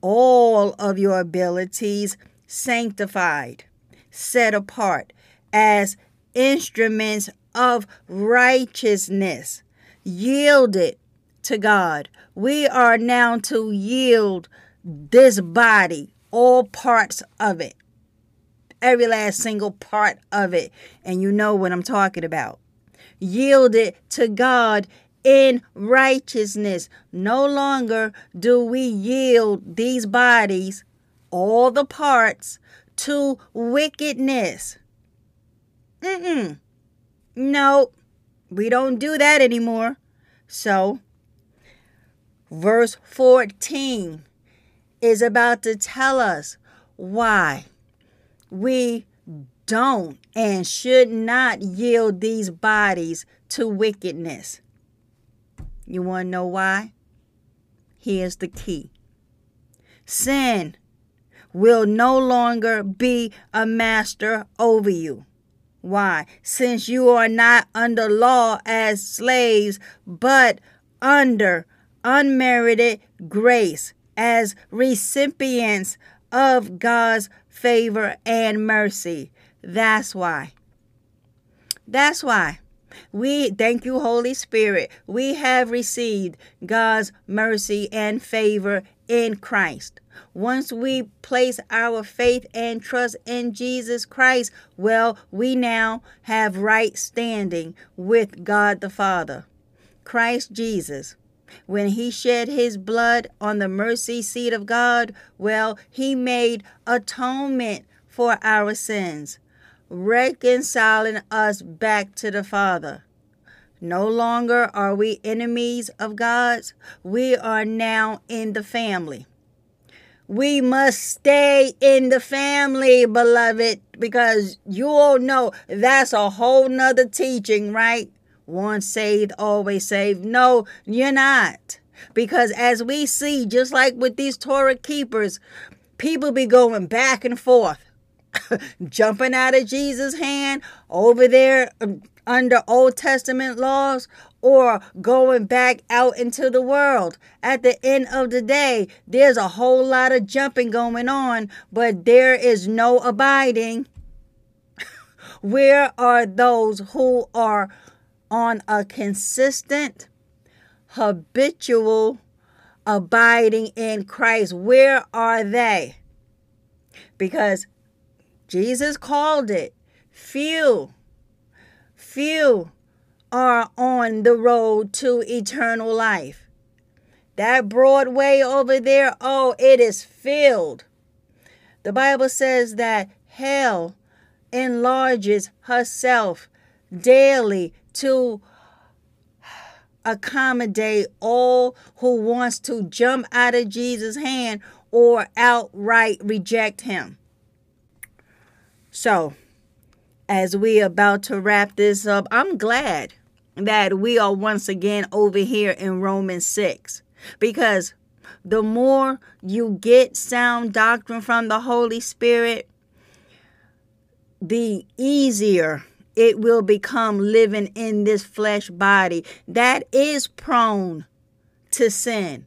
all of your abilities, sanctified, set apart as instruments of righteousness, yielded to God. We are now to yield this body, all parts of it, every last single part of it. And you know what I'm talking about. Yield it to God in righteousness. No longer do we yield these bodies, all the parts, to wickedness. Mm-mm. No, we don't do that anymore. So, verse 14 is about to tell us why we don't and should not yield these bodies to wickedness. You want to know why? Here's the key sin will no longer be a master over you. Why? Since you are not under law as slaves, but under unmerited grace as recipients of God's favor and mercy. That's why. That's why. We thank you, Holy Spirit. We have received God's mercy and favor in Christ. Once we place our faith and trust in Jesus Christ, well, we now have right standing with God the Father. Christ Jesus, when he shed his blood on the mercy seat of God, well, he made atonement for our sins, reconciling us back to the Father. No longer are we enemies of God's. We are now in the family. We must stay in the family, beloved, because you all know that's a whole nother teaching, right? Once saved, always saved. No, you're not. Because as we see, just like with these Torah keepers, people be going back and forth, jumping out of Jesus' hand over there um, under Old Testament laws or going back out into the world. At the end of the day, there's a whole lot of jumping going on, but there is no abiding. Where are those who are on a consistent, habitual abiding in Christ? Where are they? Because Jesus called it few few are on the road to eternal life. That Broadway over there, oh, it is filled. The Bible says that hell enlarges herself daily to accommodate all who wants to jump out of Jesus' hand or outright reject him. So, as we about to wrap this up, I'm glad that we are once again over here in Romans 6 because the more you get sound doctrine from the Holy Spirit, the easier it will become living in this flesh body that is prone to sin,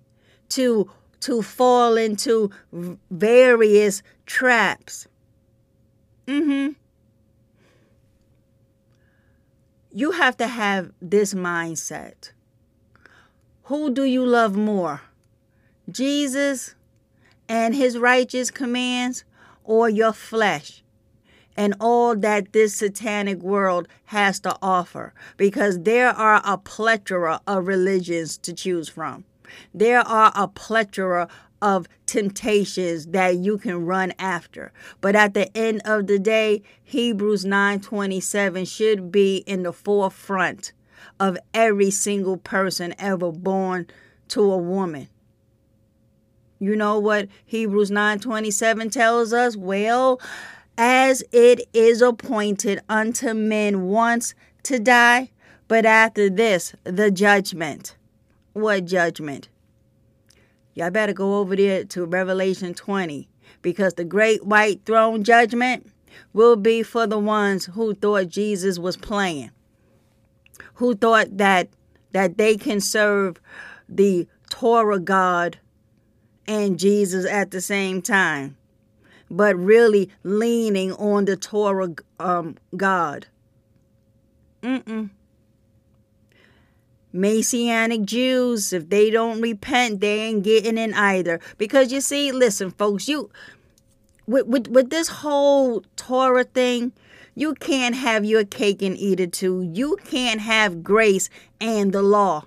to to fall into various traps. Mhm. You have to have this mindset. Who do you love more? Jesus and his righteous commands or your flesh and all that this satanic world has to offer because there are a plethora of religions to choose from. There are a plethora of temptations that you can run after. But at the end of the day, Hebrews 9:27 should be in the forefront of every single person ever born to a woman. You know what Hebrews 9:27 tells us? Well, as it is appointed unto men once to die, but after this the judgment. What judgment? Y'all better go over there to Revelation 20 because the great white throne judgment will be for the ones who thought Jesus was playing. Who thought that that they can serve the Torah God and Jesus at the same time but really leaning on the Torah um, God. Mm-mm. Messianic Jews, if they don't repent, they ain't getting in either. Because you see, listen, folks, you with with, with this whole Torah thing, you can't have your cake and eat it too. You can't have grace and the law.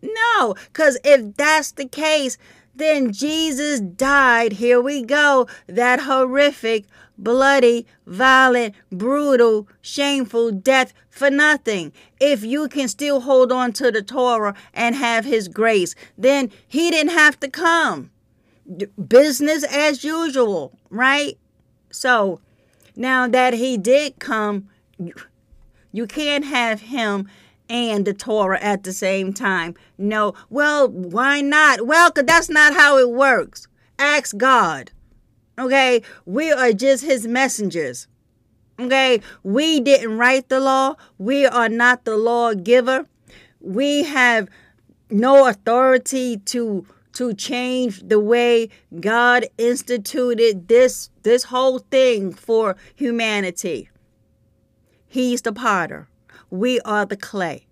No, because if that's the case, then Jesus died. Here we go. That horrific, bloody, violent, brutal, shameful death for nothing. If you can still hold on to the Torah and have His grace, then He didn't have to come. Business as usual, right? So now that He did come, you can't have Him and the Torah at the same time. No. Well, why not? Well, because that's not how it works. Ask God. Okay? We are just his messengers. Okay? We didn't write the law. We are not the lawgiver. We have no authority to to change the way God instituted this this whole thing for humanity. He's the potter we are the clay.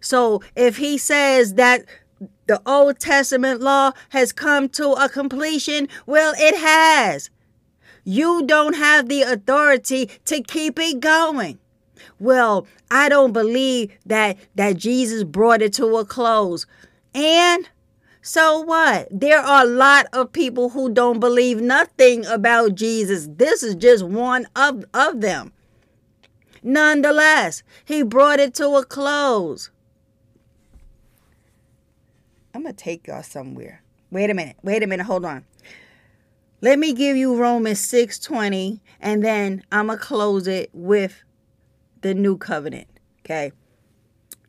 So if he says that the Old Testament law has come to a completion, well, it has. You don't have the authority to keep it going. Well, I don't believe that that Jesus brought it to a close. And so what? There are a lot of people who don't believe nothing about Jesus. This is just one of, of them. Nonetheless, he brought it to a close. I'm going to take y'all somewhere. Wait a minute. Wait a minute. Hold on. Let me give you Romans 6:20 and then I'm going to close it with the new covenant, okay?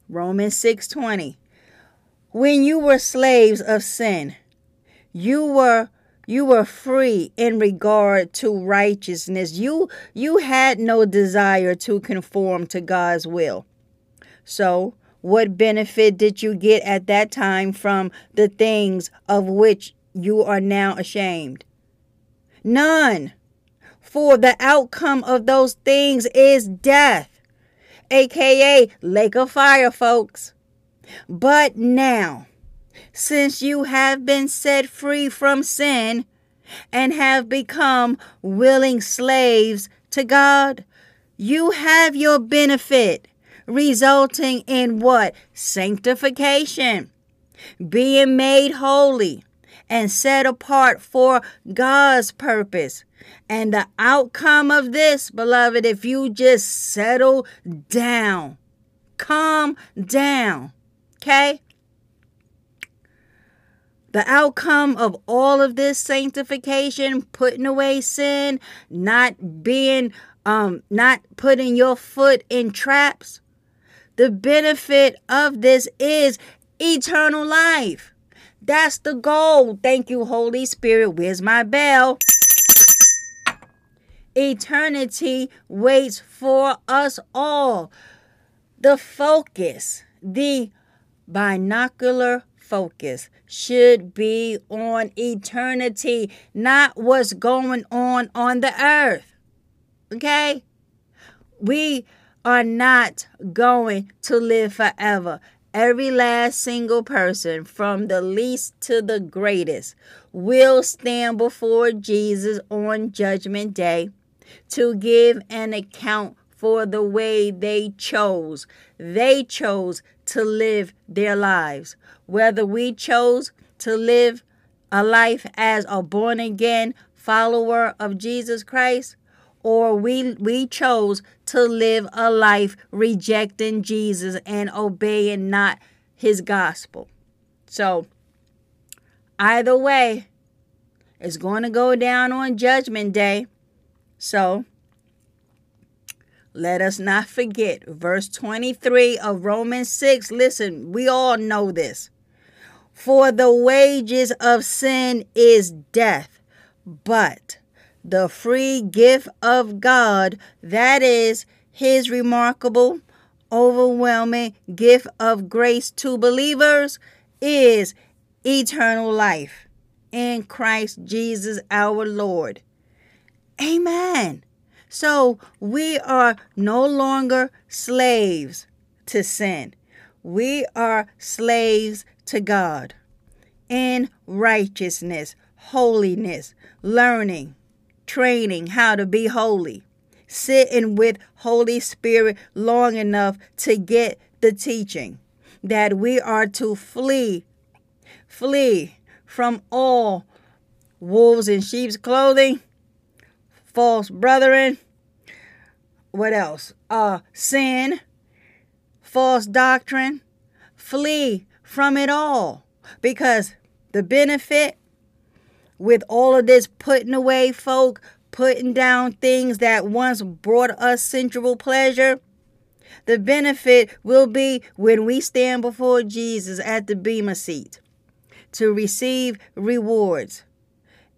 Romans 6:20. When you were slaves of sin, you were you were free in regard to righteousness. You you had no desire to conform to God's will. So, what benefit did you get at that time from the things of which you are now ashamed? None. For the outcome of those things is death, aka lake of fire, folks. But now, since you have been set free from sin and have become willing slaves to God, you have your benefit, resulting in what? Sanctification, being made holy and set apart for God's purpose. And the outcome of this, beloved, if you just settle down, calm down, okay? The outcome of all of this sanctification, putting away sin, not being, um, not putting your foot in traps, the benefit of this is eternal life. That's the goal. Thank you, Holy Spirit. Where's my bell? Eternity waits for us all. The focus, the binocular focus should be on eternity, not what's going on on the earth. Okay? We are not going to live forever. Every last single person, from the least to the greatest, will stand before Jesus on Judgment Day to give an account for the way they chose. They chose to live their lives. Whether we chose to live a life as a born again follower of Jesus Christ or we we chose to live a life rejecting Jesus and obeying not his gospel. So either way it's going to go down on judgment day. So let us not forget verse 23 of Romans 6. Listen, we all know this. For the wages of sin is death, but the free gift of God, that is his remarkable, overwhelming gift of grace to believers, is eternal life in Christ Jesus our Lord. Amen. So we are no longer slaves to sin. We are slaves to God in righteousness, holiness, learning, training how to be holy, sitting with Holy Spirit long enough to get the teaching that we are to flee, flee from all wolves in sheep's clothing, false brethren, what else? Uh sin, false doctrine, flee from it all because the benefit with all of this putting away folk, putting down things that once brought us sensual pleasure, the benefit will be when we stand before Jesus at the Bema seat to receive rewards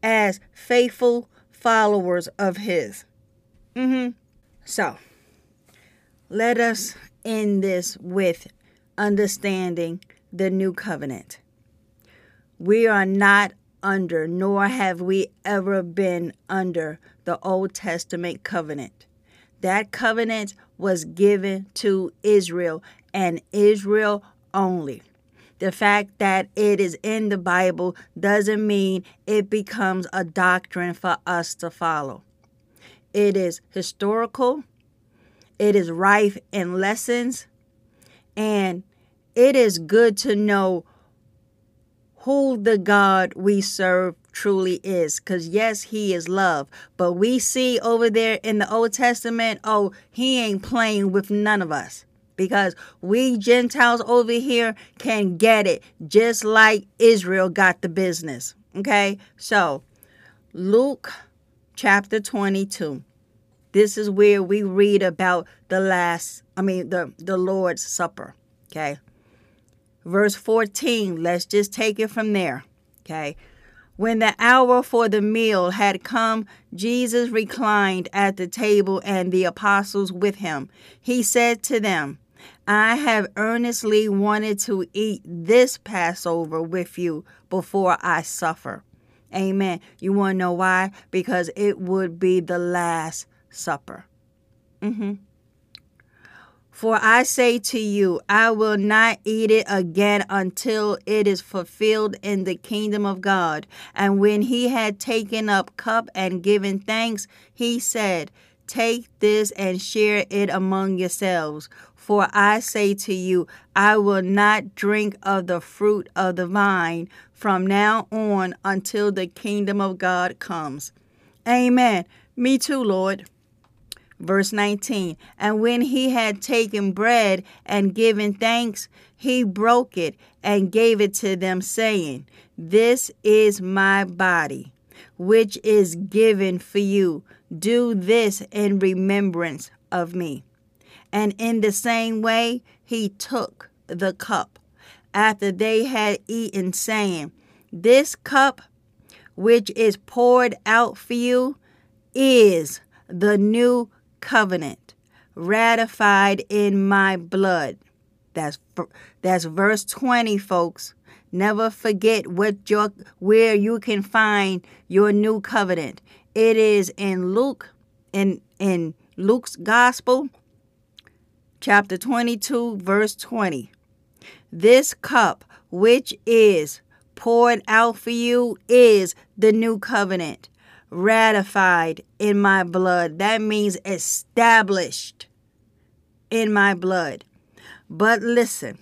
as faithful followers of His. Mm-hmm. So, let us end this with understanding the new covenant. We are not under, nor have we ever been under the Old Testament covenant. That covenant was given to Israel and Israel only. The fact that it is in the Bible doesn't mean it becomes a doctrine for us to follow. It is historical, it is rife in lessons, and it is good to know who the God we serve truly is. Because, yes, He is love. But we see over there in the Old Testament, oh, He ain't playing with none of us. Because we Gentiles over here can get it just like Israel got the business. Okay? So, Luke chapter 22. This is where we read about the last, I mean, the, the Lord's Supper. Okay? Verse 14, let's just take it from there. Okay. When the hour for the meal had come, Jesus reclined at the table and the apostles with him. He said to them, I have earnestly wanted to eat this Passover with you before I suffer. Amen. You want to know why? Because it would be the last supper. Mm-hmm. For I say to you, I will not eat it again until it is fulfilled in the kingdom of God. And when he had taken up cup and given thanks, he said, Take this and share it among yourselves. For I say to you, I will not drink of the fruit of the vine from now on until the kingdom of God comes. Amen. Me too, Lord. Verse 19 And when he had taken bread and given thanks, he broke it and gave it to them, saying, This is my body, which is given for you. Do this in remembrance of me. And in the same way, he took the cup after they had eaten, saying, This cup which is poured out for you is the new covenant ratified in my blood. That's that's verse 20 folks. Never forget what your where you can find your new covenant. It is in Luke in in Luke's gospel chapter 22 verse 20. This cup which is poured out for you is the new covenant ratified in my blood. That means established in my blood. But listen,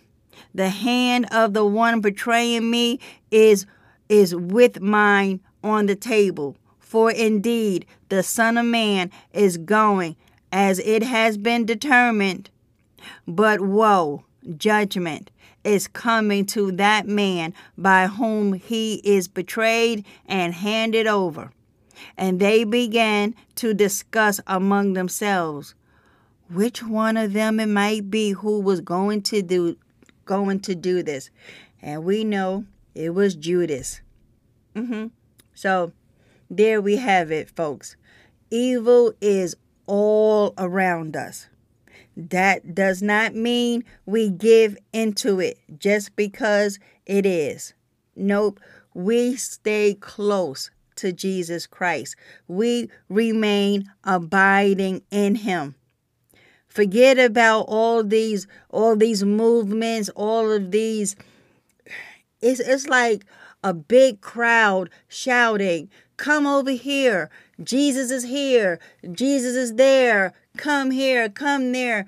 the hand of the one betraying me is is with mine on the table. For indeed the Son of Man is going as it has been determined. But woe, judgment, is coming to that man by whom he is betrayed and handed over. And they began to discuss among themselves which one of them it might be who was going to do going to do this. And we know it was Judas. Mm-hmm. So there we have it, folks. Evil is all around us. That does not mean we give into it just because it is. Nope. We stay close to Jesus Christ. We remain abiding in him. Forget about all these all these movements, all of these it's it's like a big crowd shouting, "Come over here. Jesus is here. Jesus is there. Come here, come there."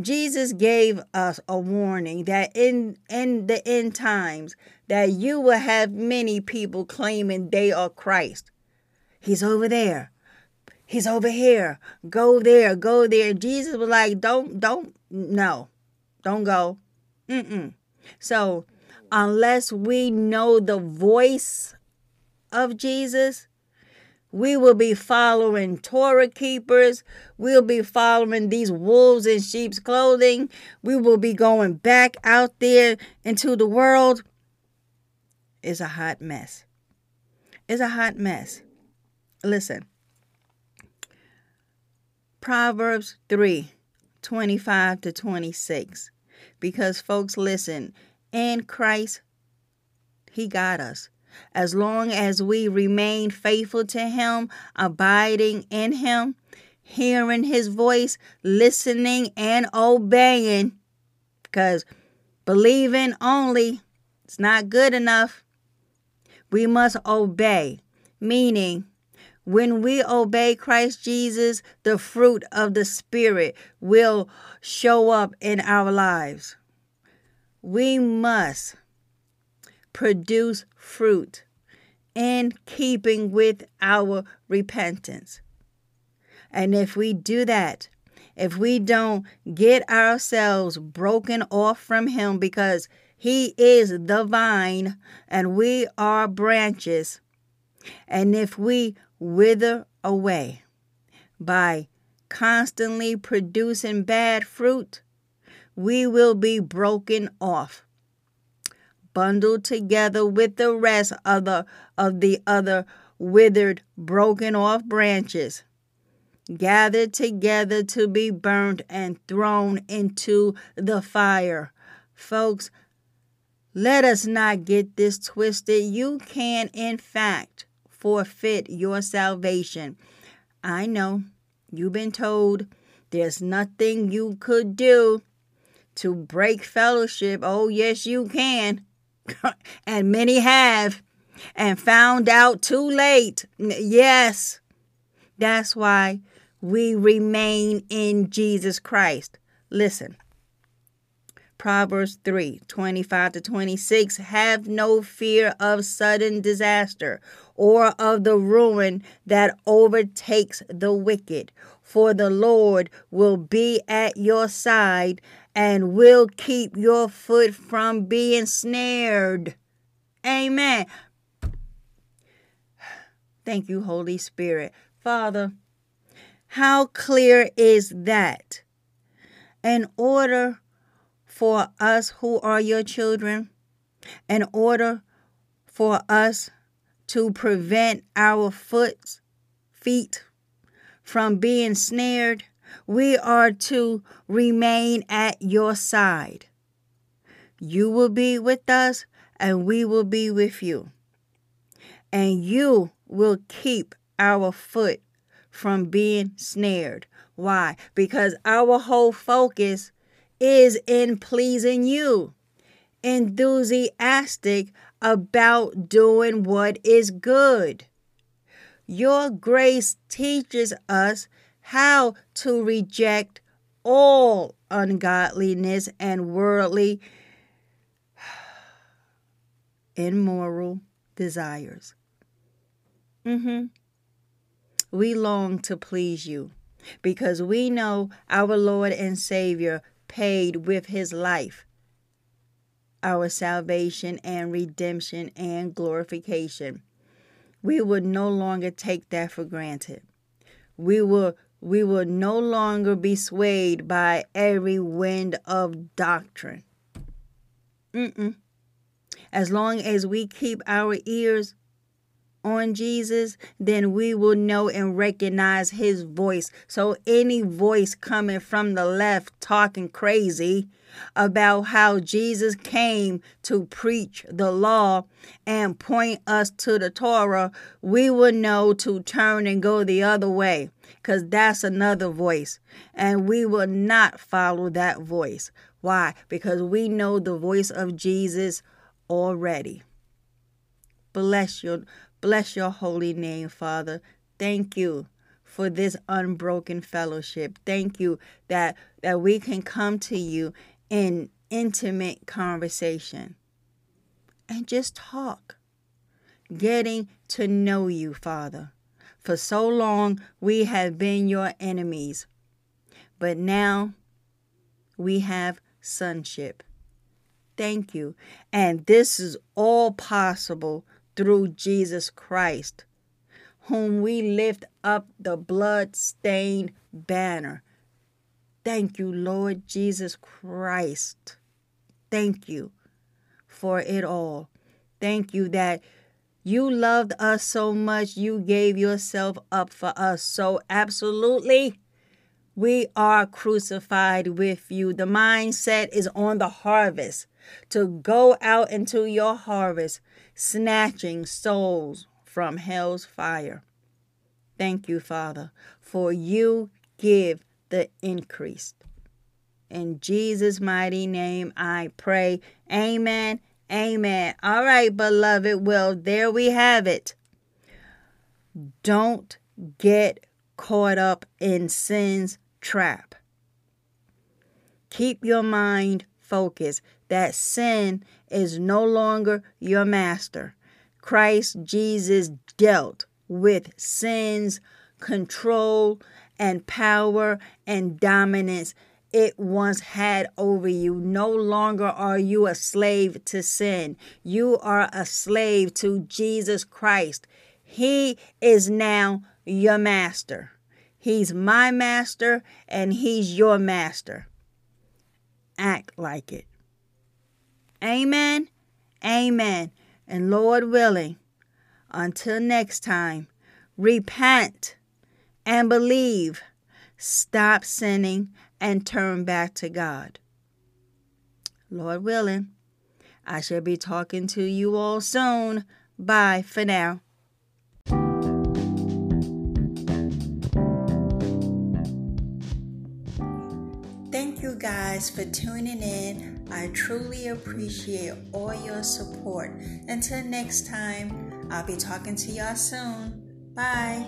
Jesus gave us a warning that in in the end times that you will have many people claiming they are Christ. He's over there. He's over here. Go there. Go there. Jesus was like, don't, don't, no, don't go. Mm-mm. So, unless we know the voice of Jesus, we will be following Torah keepers. We'll be following these wolves in sheep's clothing. We will be going back out there into the world. It's a hot mess. It's a hot mess. Listen, Proverbs 3 25 to 26. Because, folks, listen, in Christ, He got us. As long as we remain faithful to Him, abiding in Him, hearing His voice, listening and obeying, because believing only it's not good enough. We must obey, meaning when we obey Christ Jesus, the fruit of the Spirit will show up in our lives. We must produce fruit in keeping with our repentance. And if we do that, if we don't get ourselves broken off from Him because He is the vine and we are branches, and if we wither away by constantly producing bad fruit, we will be broken off, bundled together with the rest of the, of the other withered, broken off branches, gathered together to be burnt and thrown into the fire. Folks, let us not get this twisted. You can, in fact, forfeit your salvation. I know you've been told there's nothing you could do to break fellowship. Oh, yes, you can. and many have and found out too late. Yes, that's why we remain in Jesus Christ. Listen, Proverbs 3 25 to 26 Have no fear of sudden disaster or of the ruin that overtakes the wicked, for the Lord will be at your side and will keep your foot from being snared. Amen. Thank you, Holy Spirit. Father, how clear is that? In order for us who are your children, in order for us to prevent our foot, feet from being snared, we are to remain at your side. You will be with us and we will be with you. And you will keep our foot from being snared. Why? Because our whole focus is in pleasing you, enthusiastic about doing what is good. Your grace teaches us how to reject all ungodliness and worldly, immoral desires. Mm-hmm. We long to please you because we know our Lord and Savior paid with his life our salvation and redemption and glorification. We would no longer take that for granted. We will we will no longer be swayed by every wind of doctrine. Mm-mm. As long as we keep our ears on Jesus, then we will know and recognize his voice. So, any voice coming from the left talking crazy about how Jesus came to preach the law and point us to the Torah, we will know to turn and go the other way because that's another voice. And we will not follow that voice. Why? Because we know the voice of Jesus already. Bless your Bless your holy name, Father. Thank you for this unbroken fellowship. Thank you that that we can come to you in intimate conversation and just talk. Getting to know you, Father. For so long we have been your enemies. But now we have sonship. Thank you. And this is all possible through Jesus Christ, whom we lift up the blood-stained banner. Thank you, Lord Jesus Christ. Thank you for it all. Thank you that you loved us so much, you gave yourself up for us. So, absolutely, we are crucified with you. The mindset is on the harvest to go out into your harvest, snatching souls from hell's fire. Thank you, Father, for you give the increase. In Jesus' mighty name I pray. Amen. Amen. All right, beloved. Well, there we have it. Don't get caught up in sin's trap. Keep your mind focused that sin is no longer your master. Christ Jesus dealt with sin's control and power and dominance it once had over you. No longer are you a slave to sin. You are a slave to Jesus Christ. He is now your master. He's my master and he's your master. Act like it. Amen. Amen. And Lord willing, until next time, repent and believe. Stop sinning and turn back to God. Lord willing, I shall be talking to you all soon. Bye for now. Thank you guys for tuning in I truly appreciate all your support. Until next time, I'll be talking to y'all soon. Bye.